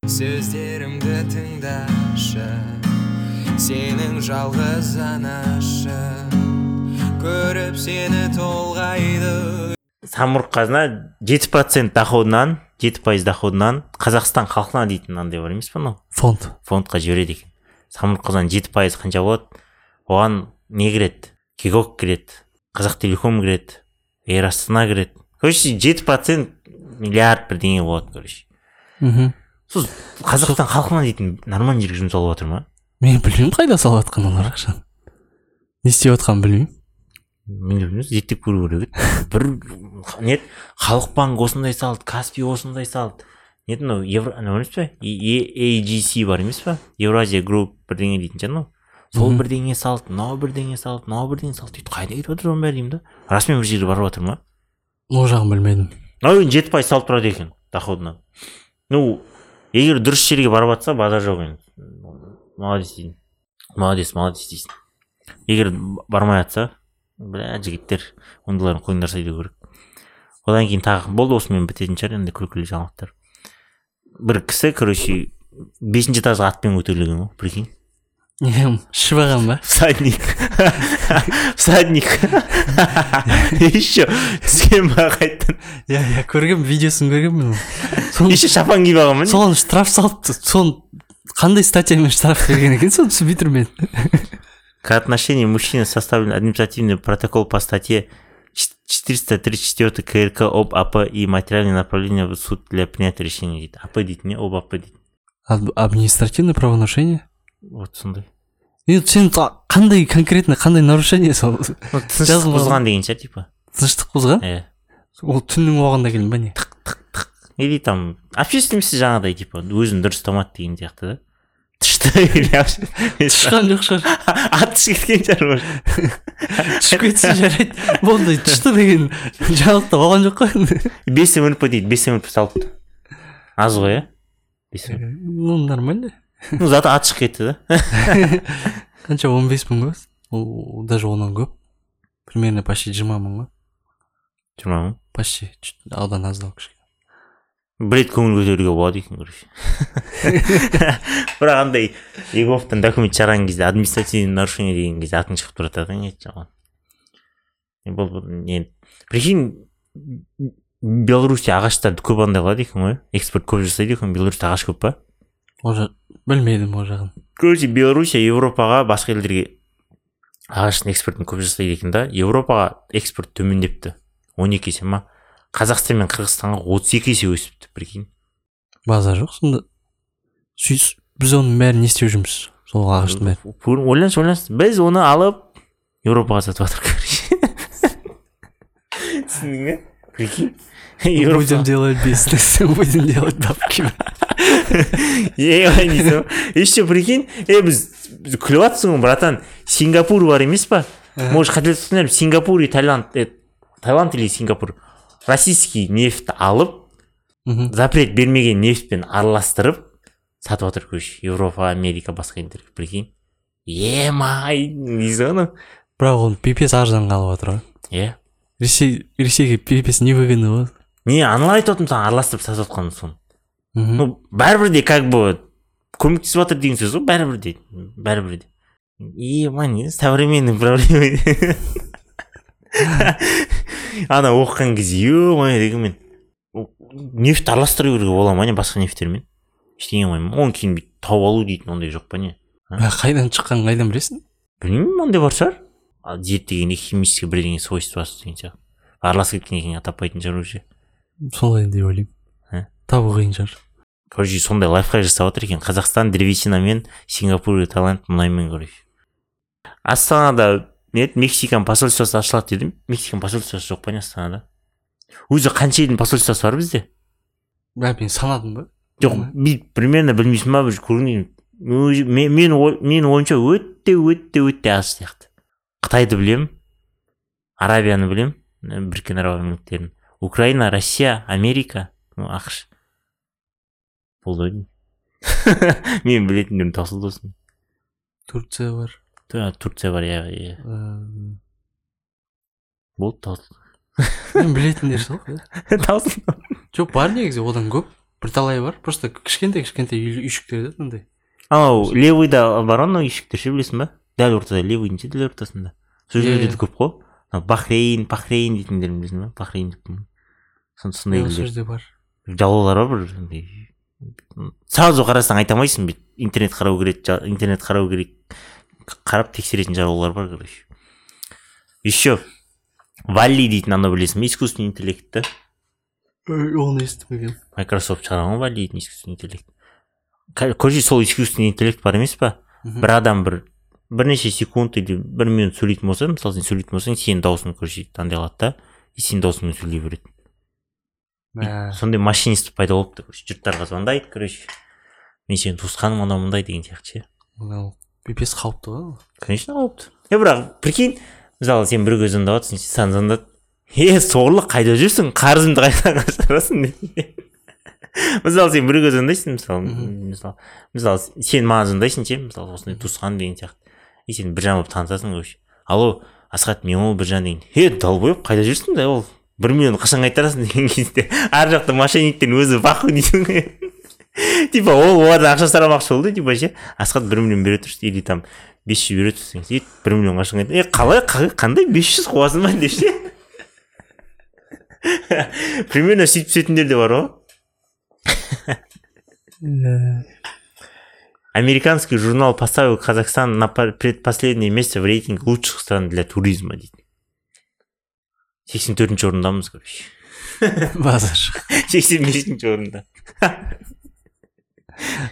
Сөздерімді тыңдашы сенің жалғыз анашың көріп сені толғайды. самұрық қазына жеті процент доходынан жеті пайыз доходынан қазақстан халқына дейтін андай бар емес па мынау фонд. Фондқа жібереді екен. самұрық қазына жеті пайыз қанша болады? оған не кіреді? кигок кіреді қазақ телеком кіреді эйр астана кіреді. короче жеті процент миллиард бірдеңе болады короче. Мхм. Сол қазақстан халқына дейтін нормальный жерге жұмсалып жатыр ма? Мен білмеймін қайда салып жатқан олар ақшаны не істеп жатқанын білмеймін. Мен зерттеп көру керек еді. Бір не халық банк осындай салды каспи осындай салды. Не еді мынау евро анау емес па agc бар емес па евразия групп бірдеңе дейтін анау сол бірдеңе салды мынау бірдеңе салды мынау бірдеңе салды. Дейді қайда кетіп жатыр оның бәрі деймін да? Расымен бір жерге барып жатыр ма ол жағын білмедім. Ой жеті пайыз салып тұрады екен доходынан ну егер дұрыс жерге барып жатса базар жоқ енді. Молодец деймін молодец молодец дейсің. Егер бармай жатса бля жігіттер ондайларын қойыңдар айту керек одан кейін тағы болды осымен бітетін шығар енді күлкілі жаңалықтар. Бір кісі короче бесінші этажға атпен көтерілген ғой прикинь. Не шибаған ба? Всадник. Всадник. Еще түскен ба қайтадан иә иә көргенмін видеосын көргенмін еще шапан киіп алған ба соған штраф салыпты соны қандай статьямен штраф берген екен? Соны түсінбей тұрмын мен. К отношению мужчины составлен административный протокол по статье 434 КРК об АП и материальное направление в суд для принятия решения. Дейді АП дейді не об АП дейді Ад- административное правонарушение? Вот сондай енді сен қандай конкретно қандай нарушение сол? Тыныштық бұзған деген шығар типа. Тыныштық бұзған иә ол түннің уағында келдің ба не или там общественности жаңағыдай типа өзін дұрыс ұстамады деген сияқты да? Тышқан жоқ шығар аты шығып кеткен шығар может. түсіп кетсе жарайды болды тышты деген жаңалықта болған жоқ қой бес мрп салыпты аз ғой иә ну нормально. Ну зато аты шығып кетті да? Қанша он бес мың ба ол даже онан көп примерно почти жиырма мың ғой жиырма мың почти одан аздау кішкене рет көңіл көтеруге болады екен короче бірақ андай егоровтан документ шығарған кезде административный нарушение деген кезде атың шығып тұрады да не жаман Не бұл бұл не прикинь беларусьте ағаштарды көп андай қылады екен ғой экспорт көп жасайды екен беларусьта ағаш көп па? Ол жақ білмедім ол жағын. Короче белоруссия европаға басқа елдерге ағаштың экспортын көп жасайды екен да европаға экспорт төмендепті. он екі есе ма? Қазақстан мен қырғызстанға отыз екі есе өсіпті прикинь. Базар жоқ сонда. Сөйтіп біз оның бәрін не істеп жүрміз сол ағаштың бәрін? Ойлаңызшы ойлаңызшы біз оны алып еуропаға сатып жатырмық короче түсіндің бе? Прикинь. Будем делать бизнес будем делать бабки ей дейсің еще прикинь. Е біз біз күліп жатрсың ғой братан. Сингапур бар емес па? Может қателесіп сингапур и таиланд. Э, таиланд или сингапур? Российский нефть алып мхм запрет бермеген нефтьпен араластырып сатып жатыр короче европа америка басқа елдерге прикинь. Емай дейсің ғой анау бірақ оны пипец арзанға алып жатыр ғой иә ресей ресейге пипец невыгодно ғой не аналай айтып отырмын саған араластырып сатып жатқанын соны мхм ну бәрібір де как бы көмектесіп жатыр деген сөз ғой бәрібір де бәрібір де. Ема не современный проблема. ана оқыған кезде ема деген мен нефть араластыру керек бола ма не басқа нефтьтермен ештеңе қоймаймын оны кейін бүйтіп тауып алу дейтін ондай жоқ па не? Қайдан шыққанын қайдан білесің? Білмеймін ондай бар шығар. Зерттегенде химический бірдеңе свойствосы деген сияқты. Араласып кеткеннен кейін таппайтын шығар уже солай деп ойлаймын. Табу қиын шығар. Короче сондай лайфхак жасап жатыр екен. Қазақстан древесинамен сингапур таиланд мұнаймен короче. Астанада не еді мексикан посольствосы ашылады дедім. Мексикан посольствосы жоқ па не астанада? Өзі қанша елдің посольствосы бар бізде? Бірақ мен санадым ба? Жоқ бүйтіп примерно білмейсің ба бір өзі- мен менің ойымша өте өте өте аз сияқты. Қытайды білем арабияны білем біріккен араб әмірліктерін украина россия америка ну ақш. Болды ғой деймін. мен білетіндерім таусылды осыны турция бар. Турция бар иә иә болды таусылды мен білетіндер сол таусылды жоқ бар негізі одан көп бірталайы бар просто кішкентай кішкентай үй- үйшіктер да мындай анау левыйда бар анау үйшіктер ше білесің ба? дәл ортада левыйдың ше дәл ортасында сол жерлерде де көп қой. Анау бахрейн бахрейн дейтіндерін білесің ба? Бахрейн деп Сон- сондай сол жерде бар. Жалаулар бар бір андай сразу қарасаң айта алмайсың бүйтіп интернет қарау керек интернет қарау керек. Қарап тексеретін жалаулар бар короче. Еще валли дейтін анау білесің ба искусственный интеллектті оны естімегенмін Microsoft шығарған ғой валли дейтін искусственный интеллект. Короче сол искусственный интеллект бар емес па? Бір адам бір бірнеше секунд или бір минут сөйлейтін болса мысалы сен сөйлейтін болсаң сенің даусың короче андай алады да и сенің даусыңмен сөйлей береді. Сондай машинист пайда болыпты короче. Жұрттарға звондайды короче. Мен сенің туысқаның анау мындай деген сияқты ше. Мынау пипец қауіпті ғой ол. конечно қауіпті е бірақ прикинь мысалы сен біреуге звондап жатрсың саған звондады е сорлы қайда жүрсің? Қарызымды қайдан дейді мысалы сен біреуге звондайсың мысалы мысалы мысалы сен маған звондайсың ше мысалы осындай туысқан деген сияқты. И сен біржан болып танысасың короче. Алло асхат мен ол біржан деген е долбоеб қайда жүрсің? Да ол бір миллион қашан қайтарасың деген кезде. Ар жақта мошенниктің өзі ахуе дейсің ғой. типа ол одан ақша сұрамақшы болды типа ше? Асхат бір миллион бере тұршы или там бес жүз бере тұрсың е бір миллион қашан қайта е қалай қа- қандай бес жүз қуасың ба деп ше примерно сөйтіп түсетіндер де бар ғой Американский журнал поставил Казахстан на предпоследнее место в рейтинге лучших стран для туризма дейді. сексен төртінші орындамыз короче. Базар сексен бесінші орында.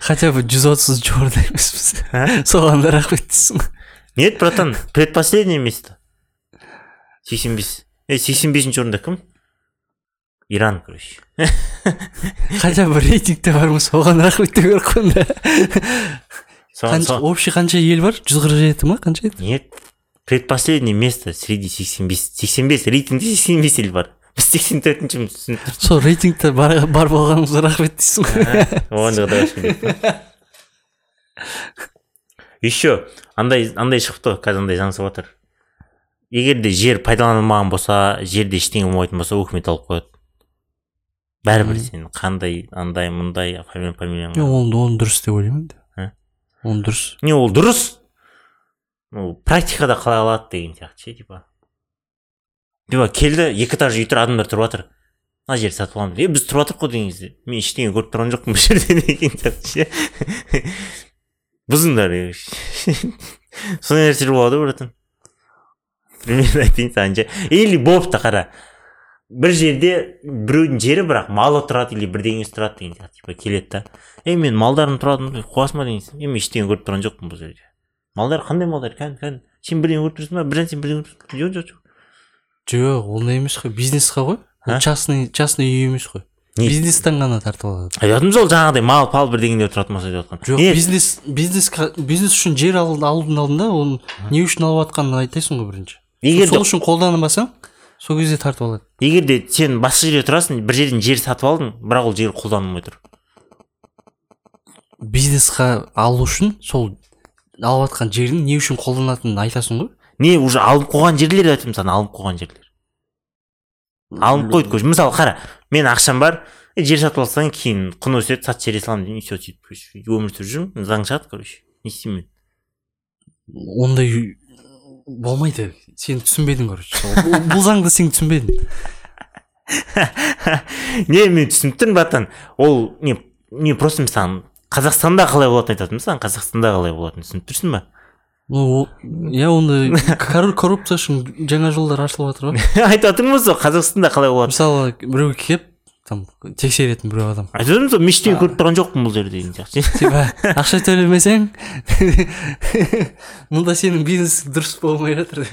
Хотя бы жүз отызыншы орында емеспіз соған да рахмет дейсің ғой. нет братан предпоследнее место. Сексен бес е сексен бесінші орында кім иран короче. Хотя бы рейтингте бармыз оған рахмет деу керек қой онда общий қанша ел бар жүз қырық жеті ма қанша еді нет. Предпоследнее место среди сексен бес сексен бес рейтингте сексен бес ел бар біз сексен төртіншіміз сол рейтингте бар, бар болғанымызға рахмет дейсің ғой. Оған да құдайға шүкір. Еще андай андай шықты ғой қазір андай заң шығып жатыр егер де жер пайдаланылмаған болса жерде ештеңе болмайтын болса өкімет алып қояды. Бәрібір сен қандай андай мындай фамилия фамилияң оны оны дұрыс деп ойлаймын енді А? оны дұрыс. Не ол дұрыс. Ну практикада қалай алады деген сияқты ше типа. Типа келді екі этаж үй тұр адамдар тұрып жатыр мына жерді сатып аламын е біз тұрып жатырмық қой деген кезде мен ештеңе көріп тұрған жоқпын бұл жерде деген сияқты ше. Бұзыңдар сондай нәрселер болады ғой братан. Примерно айтайын саған ше или болыпты қара. Бір жерде біреудің жері бірақ малы тұрады или бірдеңесі тұрады деген сияқты типа келеді да. Е мен малдарым тұрады қуасың ба деген е мен ештеңе көріп тұрған жоқпын бұл жерде. Малдар қандай малдар? Кәдімгі кәдімгі. Сен бірдеңе көріп тұрсың ба? Біржан сен бірдеңе көріп ба? Жоқ жоқ. Жоқ жоқ ондай емес қой бизнесқа ғой. Ол частный частный үй емес қой. Не? бизнестен ғана тартып алады. Айтып сол жаңағыдай мал пал бірдеңелер тұратын болса деп жатқан жоқ бизнес бизнес бизнес үшін жер ал- алудың алдында оны не үшін алып жатқанын айтасың ғой бірінші. Егер сол үшін қолданбасаң сол кезде тартып алады. Егер де сен басқа жерде тұрасың бір жерден жер сатып алдың бірақ ол жер қолданылмай тұр. Бизнесқа алу үшін сол алып жатқан жердің не үшін қолданатынын айтасың ғой. Не уже алып қойған жерлер айтып саған алып қойған жерлер. Алынып қойды короче мысалы қара мен ақшам бар е, жер сатып алсаң кейін құны өседі сатып жібере саламын деймін и все сөйтіп короче өмір сүріп жүрмін заң шығады короче не істеймін мен. Ондай болмайды. Сен түсінбедің короче. Бұл- заңды сен түсінбедің. Не мен түсініп тұрмын братан. Ол не не просто саған қазақстанда қалай болатынын айтып жатырмын саған қазақстанда қалай болатынын түсініп тұрсың ба? Иә ондай кор- коррупция үшін жаңа жолдар ашылып жатыр ғой. Айтып жатырмын ғой сол қазақстанда қалай болатынын мысалы біреу келіп там тексеретін біреу адам. Айтып жатырмын сол мен ештеңе көріп тұрған жоқпын бұл жерде деген сияқты. Типа ақша төлемесең мұнда сенің бизнесің дұрыс болмай жатыр.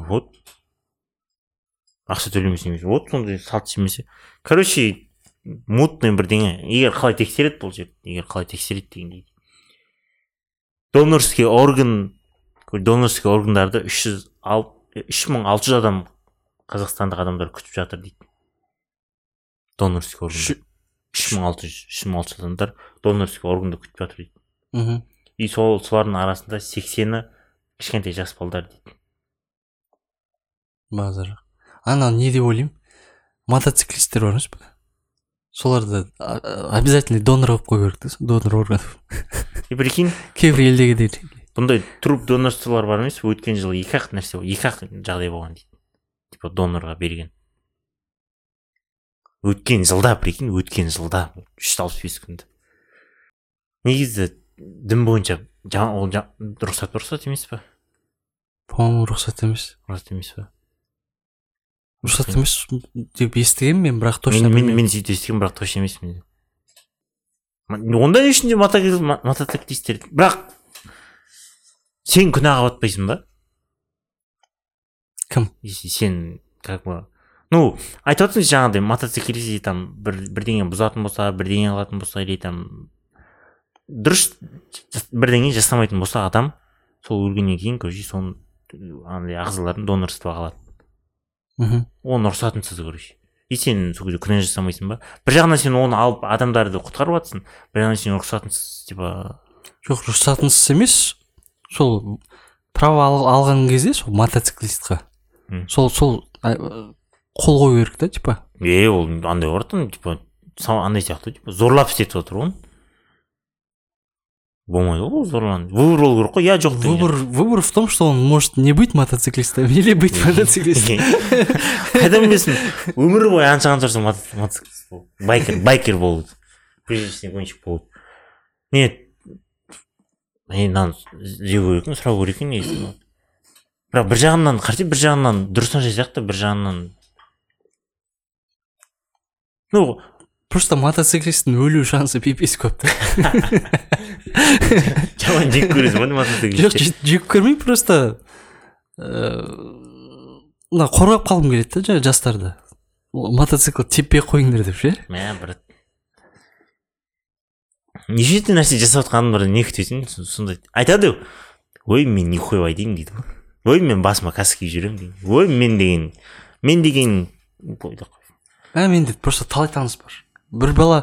Вот. Ақша төлемесең вот сондай салт жемесе короче мутный бірдеңе. Егер қалай тексереді бұл жерде егер қалай тексереді дегендей. Донорский орган донорский органдарды үш жүз үш мың алты жүз адам қазақстандық адамдар күтіп жатыр дейді. Донорский органды үш мың алты жүз үш мың алты жүз адамдар донорский органды күтіп жатыр дейді. Мхм. И сол солардың арасында сексені кішкентай жас балдар дейді. Базар ана не деп ойлаймын? Мотоциклисттер бар емес па соларды обязательно донор қылып қою керек та донор органов и прикинь кейбір елдегідей бұндай труп донорстволар бар емес пе өткен жылы екі ақ нәрсе екі ақ жағдай болған дейді. Типа донорға берген. Өткен жылда прикинь өткен жылда үш жүз алпыс бес күнде негізі дін бойынша ол рұқсат па рұқсат емес па по моему рұқсат емес. Рұқсат емес па рұқсат емес деп естігемін мен бірақ точно мен, мен, сөйтіп естігемін бірақ точно емеспін онда не үшін де мотоцикл- мо- мотоциклисттер бірақ сен күнәға батпайсың ба кім если сен как бы ну айтып отырсың жаңағыдай мотоциклист или там бір бірдеңе бұзатын болса бірдеңе қылатын болса или там дұрыс бірдеңе жасамайтын болса адам сол өлгеннен кейін короче соның андай ағзаларын донорствоға алады мхм. Оның рұқсатынсыз короче и сен сол кезде күнә жасамайсың ба? Бір жағынан сен оны алып адамдарды құтқарып жатрсың бір жағынан сен рұқсатынсыз типа жоқ рұқсатынсыз емес. Сол право ал- алған кезде сол мотоциклистқа. Сол сол қол қою керек та типа. Е ол андай ғой типа андай сияқты типа зорлап істетіп жатыр ғой болмайды ғой ол зорлан выбор болу керек қой я жоқ деген выбор выбор в том что он может не быть мотоциклистом или быть мотоциклистом. Қайдан білесің өмір бойы анша қанша жүрсең мото- мотоциклист байкер байкер болуды прежде гонщик болуды не мен мынаны іздеу керек екен сұрау керек екен негізі бірақ бір жағынан қате бір жағынан дұрыс нәрсе сияқты бір жағынан ну просто мотоциклисттің өлу шансы пипец көп та. Жаман жек көресің ба жоқ мотоциклистті жек- жек көрмей просто ыыы мына қорғап қалғым келеді да жаңағы жастарды. Мотоцикл теппей қойыңдар деп ше. Мә брат. Неше түрлі нәрсе жасап жатқан адамдардан не күтесің? Со- сондай айтады ой мен не қойбай дейді ғой. Ой мен басыма каска киіп жүремін дейді. Ой мен деген мен деген қойды ә менде просто талай таныс бар. Бір бала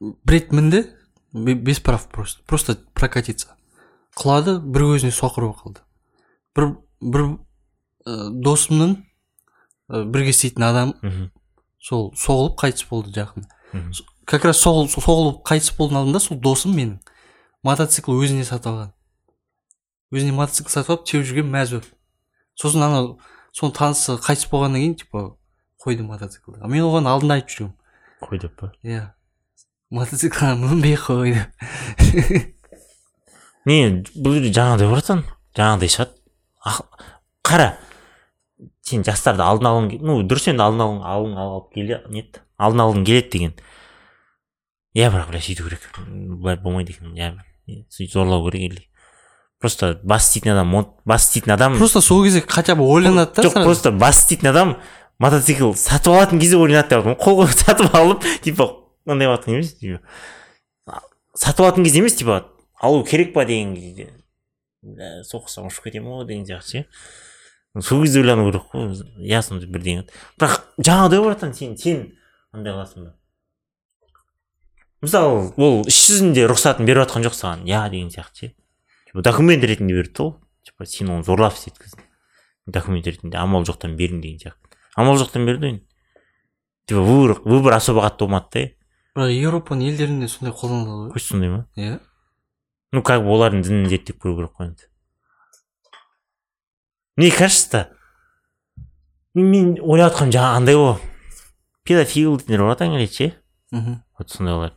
бір рет мінді бе- без прав просто просто прокатиться. Құлады бір көзіне соқыр болып қалды. Бір бір ә, досымның ә, бірге істейтін адам сол соғылып қайтыс болды жақын как раз соғыл, соғылып қайтыс болдың алдында сол досым менің. Мотоцикл өзіне сатып алған. Өзіне мотоцикл сатып алып теуіп жүрген мәз болып сосын анау соның танысы қайтыс болғаннан кейін типа қойды мотоциклді. Мен оған алдында айтып жүремін қой деп па иә мотоциклға мінбей қой деп не бұл жерде жаңағыдай бар жатқан жаңағыдай шығады қара сен жастарды алдын алғың ну дұрыс енді алдын алғың алғың алып келе не еді алдын алғың келеді деген иә бірақ бля сөйту керек былай болмайды екен иә сөйтіп зорлау керек или просто бас істейтін адам бас істейтін адам просто сол кезде хотя бы ойланады да жоқ просто бас істейтін адам мотоцикл сатып алатын кезде ойланады деп жатырмын қол қойып сатып алып типа мындай болыватқан емес типа сатып алатын кезде емес типа алу керек па? деген кезде. Бля соққысам ұшып кетемін ғой деген сияқты ше. Сол кезде ойлану керек қой сондай бірдеңе. Бірақ жаңағыдай жатқан сен сен андай қыласың ба? Мысалы ол іс жүзінде рұқсатын беріп жатқан жоқ саған. Иә деген сияқты ше. Типа документ ретінде берді ғой типа сен оны зорлап істеткіздің документ ретінде. Амал жоқтан бердің деген сияқты. Амал жоқтан берді ғой енді типа выбор выбор особо қатты болмады да. бірақ еуропаның елдерінде сондай қолданылады ғой. Сондай ма? Иә. Ну как бы олардың дінін зерттеп көру керек қой енді. Мне кажется мен ойлап жатқаным жаңағы андай ғой. Педофил дейтіндер болады аңғарайды ше мхм. Вот сондайлар.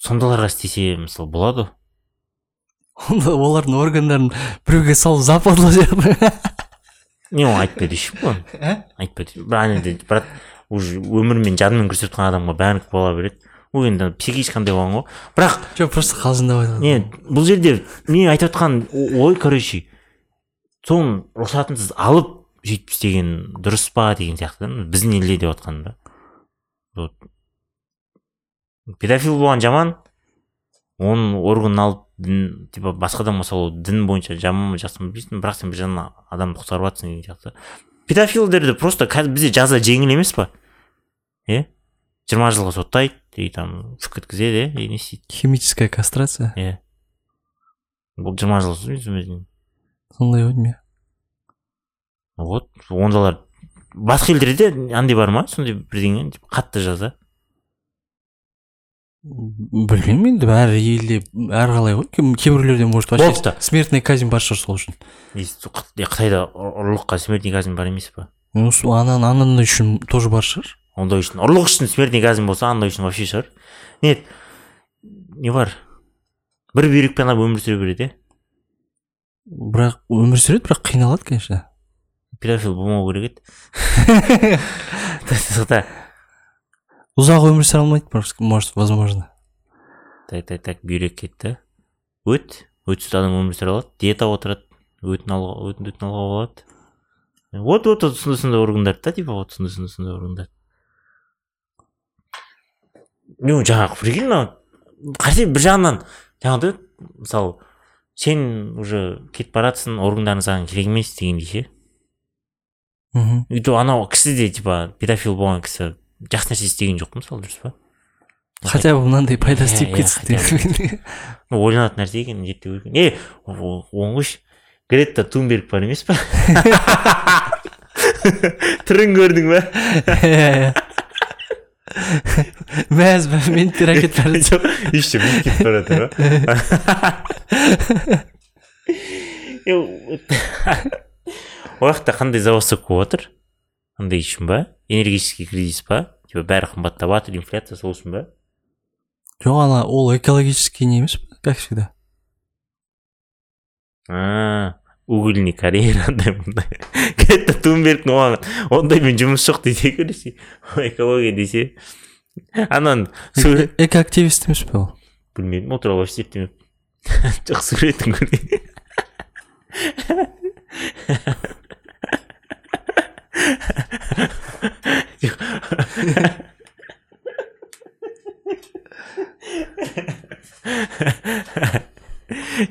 Сондайларға істесе мысалы болады. Ғой олардың органдарын біреуге салып западлау сияқты не оны айтпай деші ғой ә? айтпай бірақ жерде брат уже өмірмен жанымен күресіп жатқан адамға бәрінікі бола береді. Ол енді психически андай болған ғой. Бірақ жоқ просто қалжыңдап айтады. не бұл жерде мен айтып отқан ой короче соның рұқсатынсыз алып сөйтіп істеген дұрыс па деген сияқты да. біздің елде деп жатқаным да. Вот. Педофил болған жаман. Оның органын алып дін типа басқа адамға салу дін бойынша жаман ба жақсы ма білмейсің бірақ сен бір жағынан адамды құтқарып жатрсың деген сияқты. Педофилдерді просто қазір бізде жаза жеңіл емес па? Иә жиырма жылға соттайды и там үф өткізеді иә и не істейді. Химическая кастрация? Иә бұл жиырма жыл сондай ғой деймін иә вот ондайлар басқа елдерде андай бар ма? Сондай бірдеңе қатты жаза. Білмеймін енді әр елде әрқалай ғой. Кейбіреулерде может вообще Болыпты. смертная казнь бар шығар сол үшін. Қытайда ұр- ұрлыққа смертный казнь бар емес па ну сол анан анандай үшін тоже бар шығар. Ондай үшін. Ұрлық үшін смертный казнь болса андай үшін вообще шығар. Нет не бар. Бір бүйрекпен адам өмір сүре береді иә бірақ өмір сүреді бірақ қиналады конечно. Педофил болмау керек еді. ұзақ өмір сүре алмайды может возможно. Так так так бүйрек кетті. Өт өтсіз адам өмір сүре алады. Диета отырады өтін алуға өтін өтін алуға болады. Вот вот вот сондай сондай органдар да типа вот сондай сондай сондай органдар. Ну жаңағы прикинь қате бір жағынан жаңағыдай мысалы сен уже кетіп баратсың органдарың саған керек емес дегендей ше. Мхм. Анау кісі де типа педофил болған кісі жақсы нәрсе істеген жоқ мысалы дұрыс па хотя бы мынандай пайдасы Иә, тиіп иә, кетсін ойланатын нәрсе екен зерттеу керек е о- оған қойшы грета тунберг бар емес па түрін көрдің ба мәз менттер әкетіп бара жатыр. жоқ еще кетіп бара жатыр ғой ол жақта қандай забастовка болып жатыр андай үшін ба энергетический кризис па? Типа бәрі қымбаттап жатыр инфляция сол үшін ба жоқ ана ол экологический не емес па как всегда. А угольный карьера андай мындай. Грета тунбергтің оған ондаймен жұмыс жоқ десе көресің экология десе. Анан экоактивист емес пе ол? Білмедім ол туралы вообще зерттемеппін жоқ суретін көрген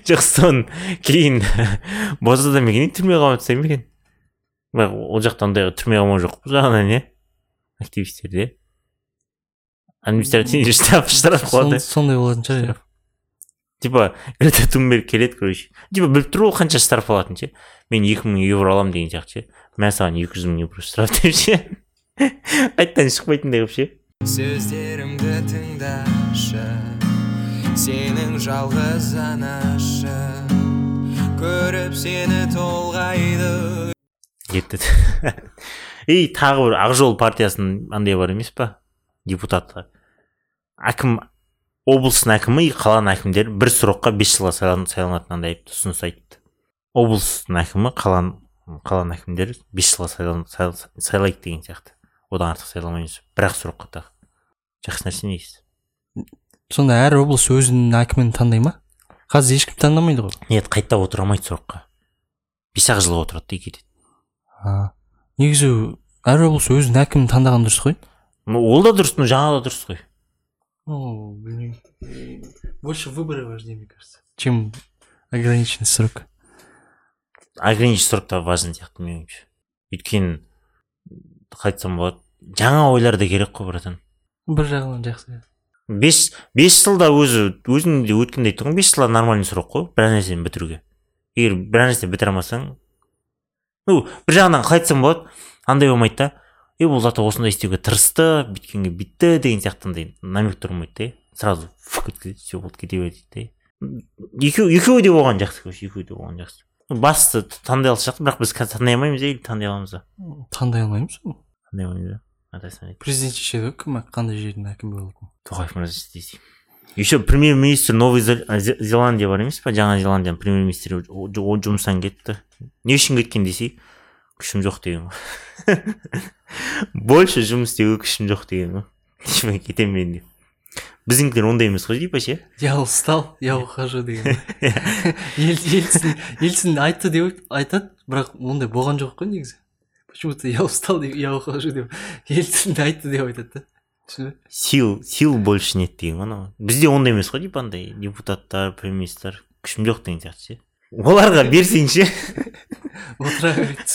жоқ соны кейін босатам екен и түрмеге қамап тастай ма екен бірақ ол жақта ондай түрмеге қамау жоқ бұл жағынан иә активистерде административный штраф штраф қылады Сон- сондай болатын шығар иә типа грета тунберг келеді короче. Типа біліп тұр ғой қанша штраф алатынын ше мен екі мың евро аламын деген сияқты ше мә саған екі жүз мың евро штраф деп ше қайтадан шықпайтындай қылып ше сөздерімді тыңдашы сенің жалғыз анашың көріп сені толғайды. Кетті и тағы бір ақ жол партиясының андай бар емес па депутаты әкім облыстың әкімі и қаланың әкімдері бір сұраққа бес жылға сайлан- сайланатындай ұсыныс айтты. Облыстың әкімі қаланың қаланың әкімдері бес жылға сайлайды деген сияқты. Одан артық сайламаймыз бір ақ сұраққа тағы. Жақсы нәрсе негізі. Сонда әр облыс өзінің әкімін таңдай ма? Қазір ешкім таңдамайды ғой. Нет қайта отыра алмайды сұраққа. Бес ақ жылға отырады да кетеді А, негізі әр облыс өзінің әкімін таңдаған дұрыс қой? Ол да дұрыс но жаңа да дұрыс қой. Ну блин. Больше выбора важнее мне кажется. Чем ограниченный срок? Ограниченный срокта важен сияқты менің ойымша өйткені қалай айтсам болады жаңа ойлар да керек қой братан. Бір жағынан жақсы. Бес бес жылда өзі өзің де өткенде айттың ғой бес жылда нормальный срок қой бір нәрсені бітіруге. Егер бір нәрсені бітіре алмасаң ну бір жағынан қалай айтсам болады андай болмайды да. Е бұл зато осындай істеуге тырысты бүйткенге бүйтті деген сияқты андай намектер болмайды да сразу фук еткізеді все болды кете береді дейді да екеуі екеуі де болған жақсы короче екеуі де болған жақсы. Бастысы таңдай алса жақсы бірақ біз қазір таңдай алмаймыз иә или таңдай аламыз ба таңдай алмаймыз ғой. Таңдай алмаймыз ба президент шешеді ғой кім қандай жердің әкімі болатынын. Тоқаев мырза істейсің. Еще премьер министр новый Зел- Зе- зеландия бар емес па жаңа зеландияның премьер министрі жұмыстан кетті. Не үшін кеткен десей? Күшім жоқ деген ғой больше жұмыс істеуге күшім жоқ деген ғой типа кетемін мен деп. Біздіңкілер ондай емес қой типа ше я устал я ухожу деген Ел- ельцин ельцин айтты деп айтады бірақ ондай болған жоқ қой негізі. Почему то я устал деп я ухожу деп. Ельцин айтты деп айтады да. Сил сил больше нет деген ғой анау. Бізде ондай емес қой типа андай депутаттар премьер министр күшім жоқ деген сияқты ше. Оларға берсең ше отыра береді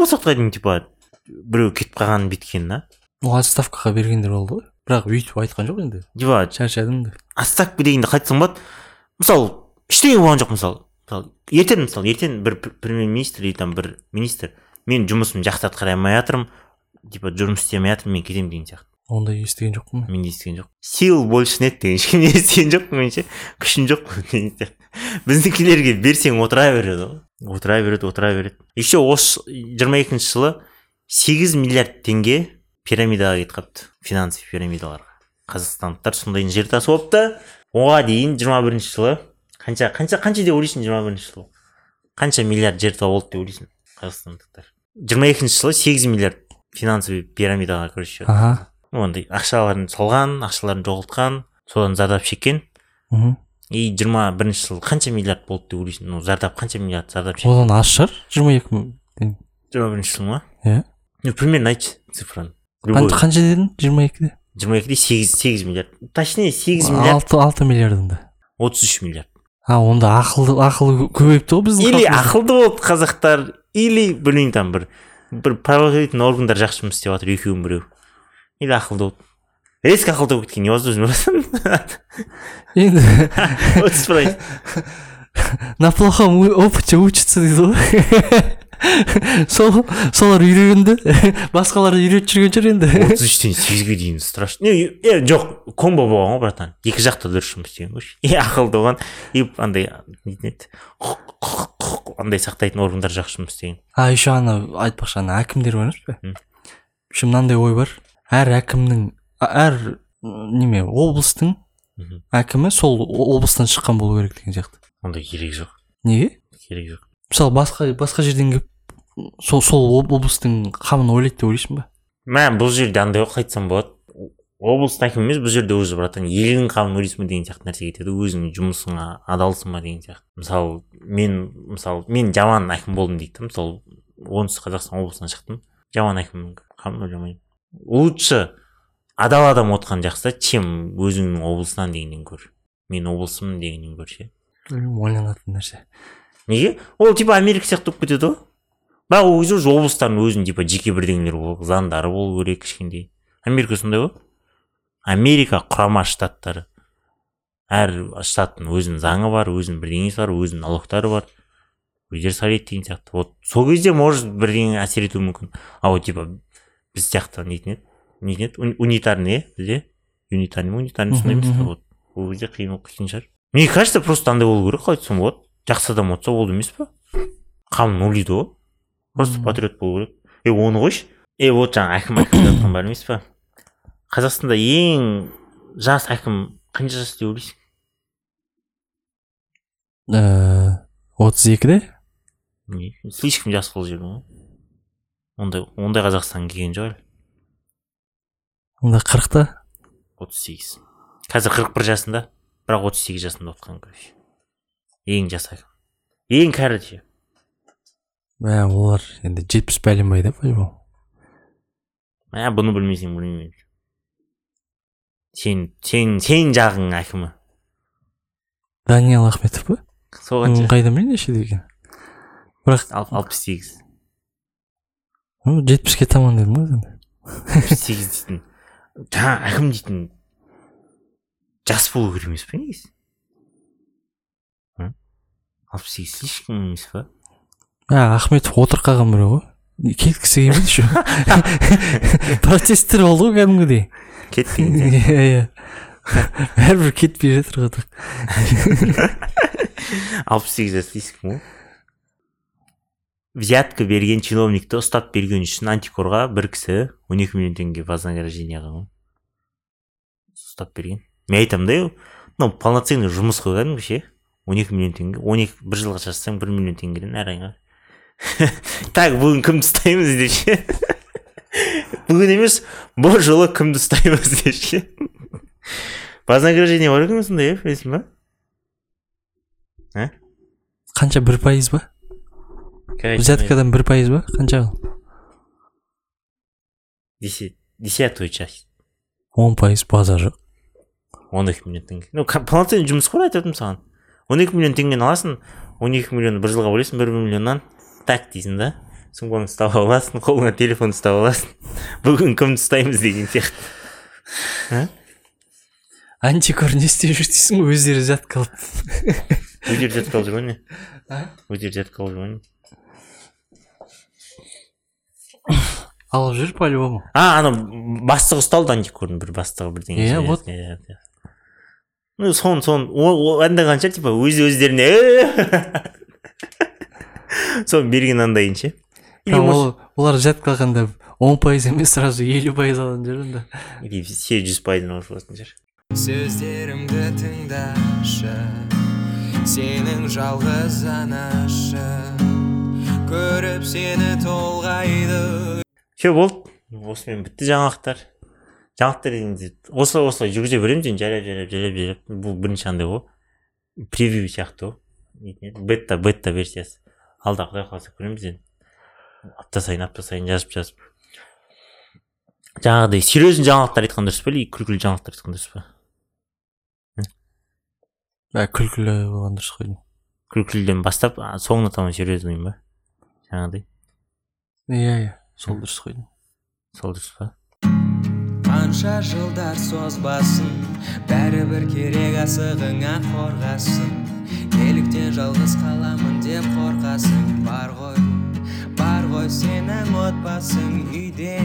ба сол дейін типа біреу кетіп қалғанын бүйткенін да ол отставкаға бергендер болды ғой. Бірақ бүйтіп айтқан жоқ енді. Типа шаршадым деп отставка дегенде қайтсаң болады. Мысалы ештеңе болған жоқ мысалы. Мысалы ертең мысалы ертең бір премьер министр или там бір министр мен жұмысымды жақсы атқара алмай жатырмын. Типа жұмыс істемей жатырмын мен кетемін деген сияқты. Ондай естіген жоқпын мен естіген жоқ сил больше нет деген ешкім естіген жоқпын мен ше күшің жоқ деген сияқты біздікілерге берсең отыра береді ғой отыра береді отыра береді еще осы жиырма екінші жылы сегіз миллиард теңге пирамидаға кетіп қалыпты финансовый пирамидаларға қазақстандықтар сондай жер тасып алыпты оған дейін жиырма бірінші жылы қанша қанша қанша деп ойлайсың жиырма бірінші жылы қанша миллиард жер тауып алды деп ойлайсың қазақстандықтар жиырма екінші жылы сегіз миллиард финансовый пирамидаға короче аха ондай ақшаларын салған ақшаларын жоғалтқан содан зардап шеккен. Мхм. И жиырма бірінші жылы қанша миллиард болды деп ойлайсың? Ну зардап қанша миллиард зардап шеккен? Одан аз шығар жиырма екі мың жиырма бірінші жыл ма? Иә. Ну примерно айтшы цифраны. Қан- қанша дедің? Жиырма екіде жиырма екіде сегіз сегіз миллиард. Точнее сегіз миллиард. алты алты миллиардында отыз үш миллиард. А онда ақылды ақылы көбейіпті ғой біздің или ақылды болды қазақтар или білмеймін там бір бір правоохранительный органдар жақсы жұмыс істеп жатыр екеуінің біреу. Или ақылды болды резко ақылды болып кеткен невозможно енді отыз пайыз на плохом опыте учатся дейді ғой сол солар үйренді басқалар үйретіп жүрген шығар енді. Отыз үштен сегізге дейін страшно. Е жоқ комбо болған ғой братан. Екі жақта дұрыс жұмыс істеген ғой и ақылды болған и андай не еді андай сақтайтын органдар жақсы жұмыс істеген. А еще ана айтпақшы ана әкімдер бар емес пе? Еще мынандай ой бар. Әр әкімнің әр неме облыстың әкімі сол облыстан шыққан болу керек деген сияқты. Ондай керек жоқ. Неге? Керек жоқ. Мысалы басқа басқа жерден келіп сол сол об- облыстың қамын ойлайды деп ойлайсың ба? Мә бұл жерде андай ғой айтсам болады. Облыстың әкімі емес бұл жерде өзі братан еліңнің қамын ойлайсың ба деген сияқты нәрсе кетеді. Өзіңнің жұмысыңа адалсың ба деген сияқты. Мысалы мен мысалы мен жаман әкім болдым дейді да мысалы оңтүстік қазақстан облысынан шықтым. Жаман әкімнің қамын ойламаймын. Лучше адал адам отқан жақсы да чем өзіңнің облысынан дегеннен гөрі. Мен облысымын дегеннен гөрі ше. Ойланатын нәрсе. Неге? Ол типа америка сияқты болып кетеді ғой. Бірақ ол кезде уже облыстардың өзінің типа жеке бірдеңелері болу заңдары болу керек кішкентай. Америка сондай ғой. Америка құрама штаттары. Әр штаттың өзінің заңы бар өзінің бірдеңесі бар өзінің налогтары бар. Өздері сайлайды деген сияқты. Вот сол кезде может бірдеңе әсер етуі мүмкін. А вот типа біз сияқты нетін еді? Нетін еді? Уни- унитарный иә бізде? Унитарный ма унитарный сондай емес па вот ол кезде қиын болып кеткен шығар. Мне кажется просто андай болу керек қалай айтсам болады. Жақсы адам отса болды емес па қамын ойлайды ғой. Просто патриот болу керек. Е оны қойшы. Е вот жаңа әкім әкім деп жатқан бар емес па қазақстанда ең жас әкім қанша жас деп ойлайсың? Ііі отыз екіде слишком жас бұл жерде ғой. Ондай ондай қазақстан келген жоқ әлі. Онда қырықта? отыз сегіз. Қазір қырық бір жасында бірақ отыз сегіз жасында отқан короче. Ең жас ең кәрі ше мә олар енді жетпіс бәленбай да по-любому мә бұны білмесең білмеймін. Сен сен сен жағың әкімі. Даниал ахметов па қанша қайдан білейін нешеде екенін бірақ Ал- алпыс сегіз. Жетпіске таман дедім ғой алпыс сегіз дейтін. Жаңа әкім дейтін. Жас болу керек емес па негізі? Алпыс сегіз слишком емес па? А ахметов отырып қалған біреу ғой. Кеткісі келмейді еще протесттер болды ғой кәдімгідей. Кет деген сияқты. иә иә бәрібір кетпей жатыр ғой. Алпыс сегіз жас слишком ғой. Взятка берген чиновникті ұстап берген үшін антикорға бір кісі он екі миллион теңге вознаграждение алған ғой. Ұстап берген. Мен айтамын да мынау полноценный жұмыс қой кәдімгі ше он екі миллион теңге он екі бір жылға жазсаң бір миллион теңгеден әр айға. Так бүгін кімді ұстаймыз деп ше? Бүгін емес бұл жолы кімді ұстаймыз деп ше? Вознаграждение бар екен сондай иә білесің ба қанша бір пайыз ба? Взяткадан бір пайыз ба? Қанша десятую часть. Он пайыз база жоқ. Он екі миллион теңге. Ну полноценный жұмыс қой айтып отырмын саған. Он екі миллион теңгені аласың он екі миллионды бір жылға бөлесің бір миллионнан так дейсің да. Сумкаңды ұстап аласың қолыңа телефон ұстап аласың. Бүгін кімді ұстаймыз деген сияқты. Антикор не істеп жүр дейсің ғой өздері жатқа алып өздері жатқалы жүр ғой не? Өздері жатқалы жүр ғой не? Алып жүр по любому а анау бастығы ұсталды антикордың бір бастығы бірдеңе Иә, вот. ну соны соны андай қанша типа өз өздеріне. Соны берген андайын ше ол олар жатқа алғанда он пайыз емес сразу елу пайыз алатын шығар онда. Или все жүз пайыздан алып алатын шығар сөздерімді тыңдашы сенің жалғыз анашы. Көріп сені толғайды. Все болды осымен бітті жаңалықтар. Жаңалықтар дегенде осылай осылай жүргізе береміз енді жайлап жайлап жайлап жайлап бұл бірінші андай ғой. Превью сияқты ғой. Бета бета версиясы. Алда құдай қаласа көреміз енді апта сайын апта сайын жазып жазып. Жаңағыдай серьезный жаңалықтар айтқан дұрыс па или күлкілі жаңалықтар айтқан дұрыс па? Бә күлкілі болған дұрыс қой күлкіліден бастап соңына таман серьезный ба? Жаңағыдай. Иә иә. Сол дұрыс қой сол дұрыс па қанша жылдар созбасын бәрібір керек асығыңа қорғасын. Неліктен жалғыз қаламын деп қорқасың? Бар ғой бар ғой сенің отбасың үйде.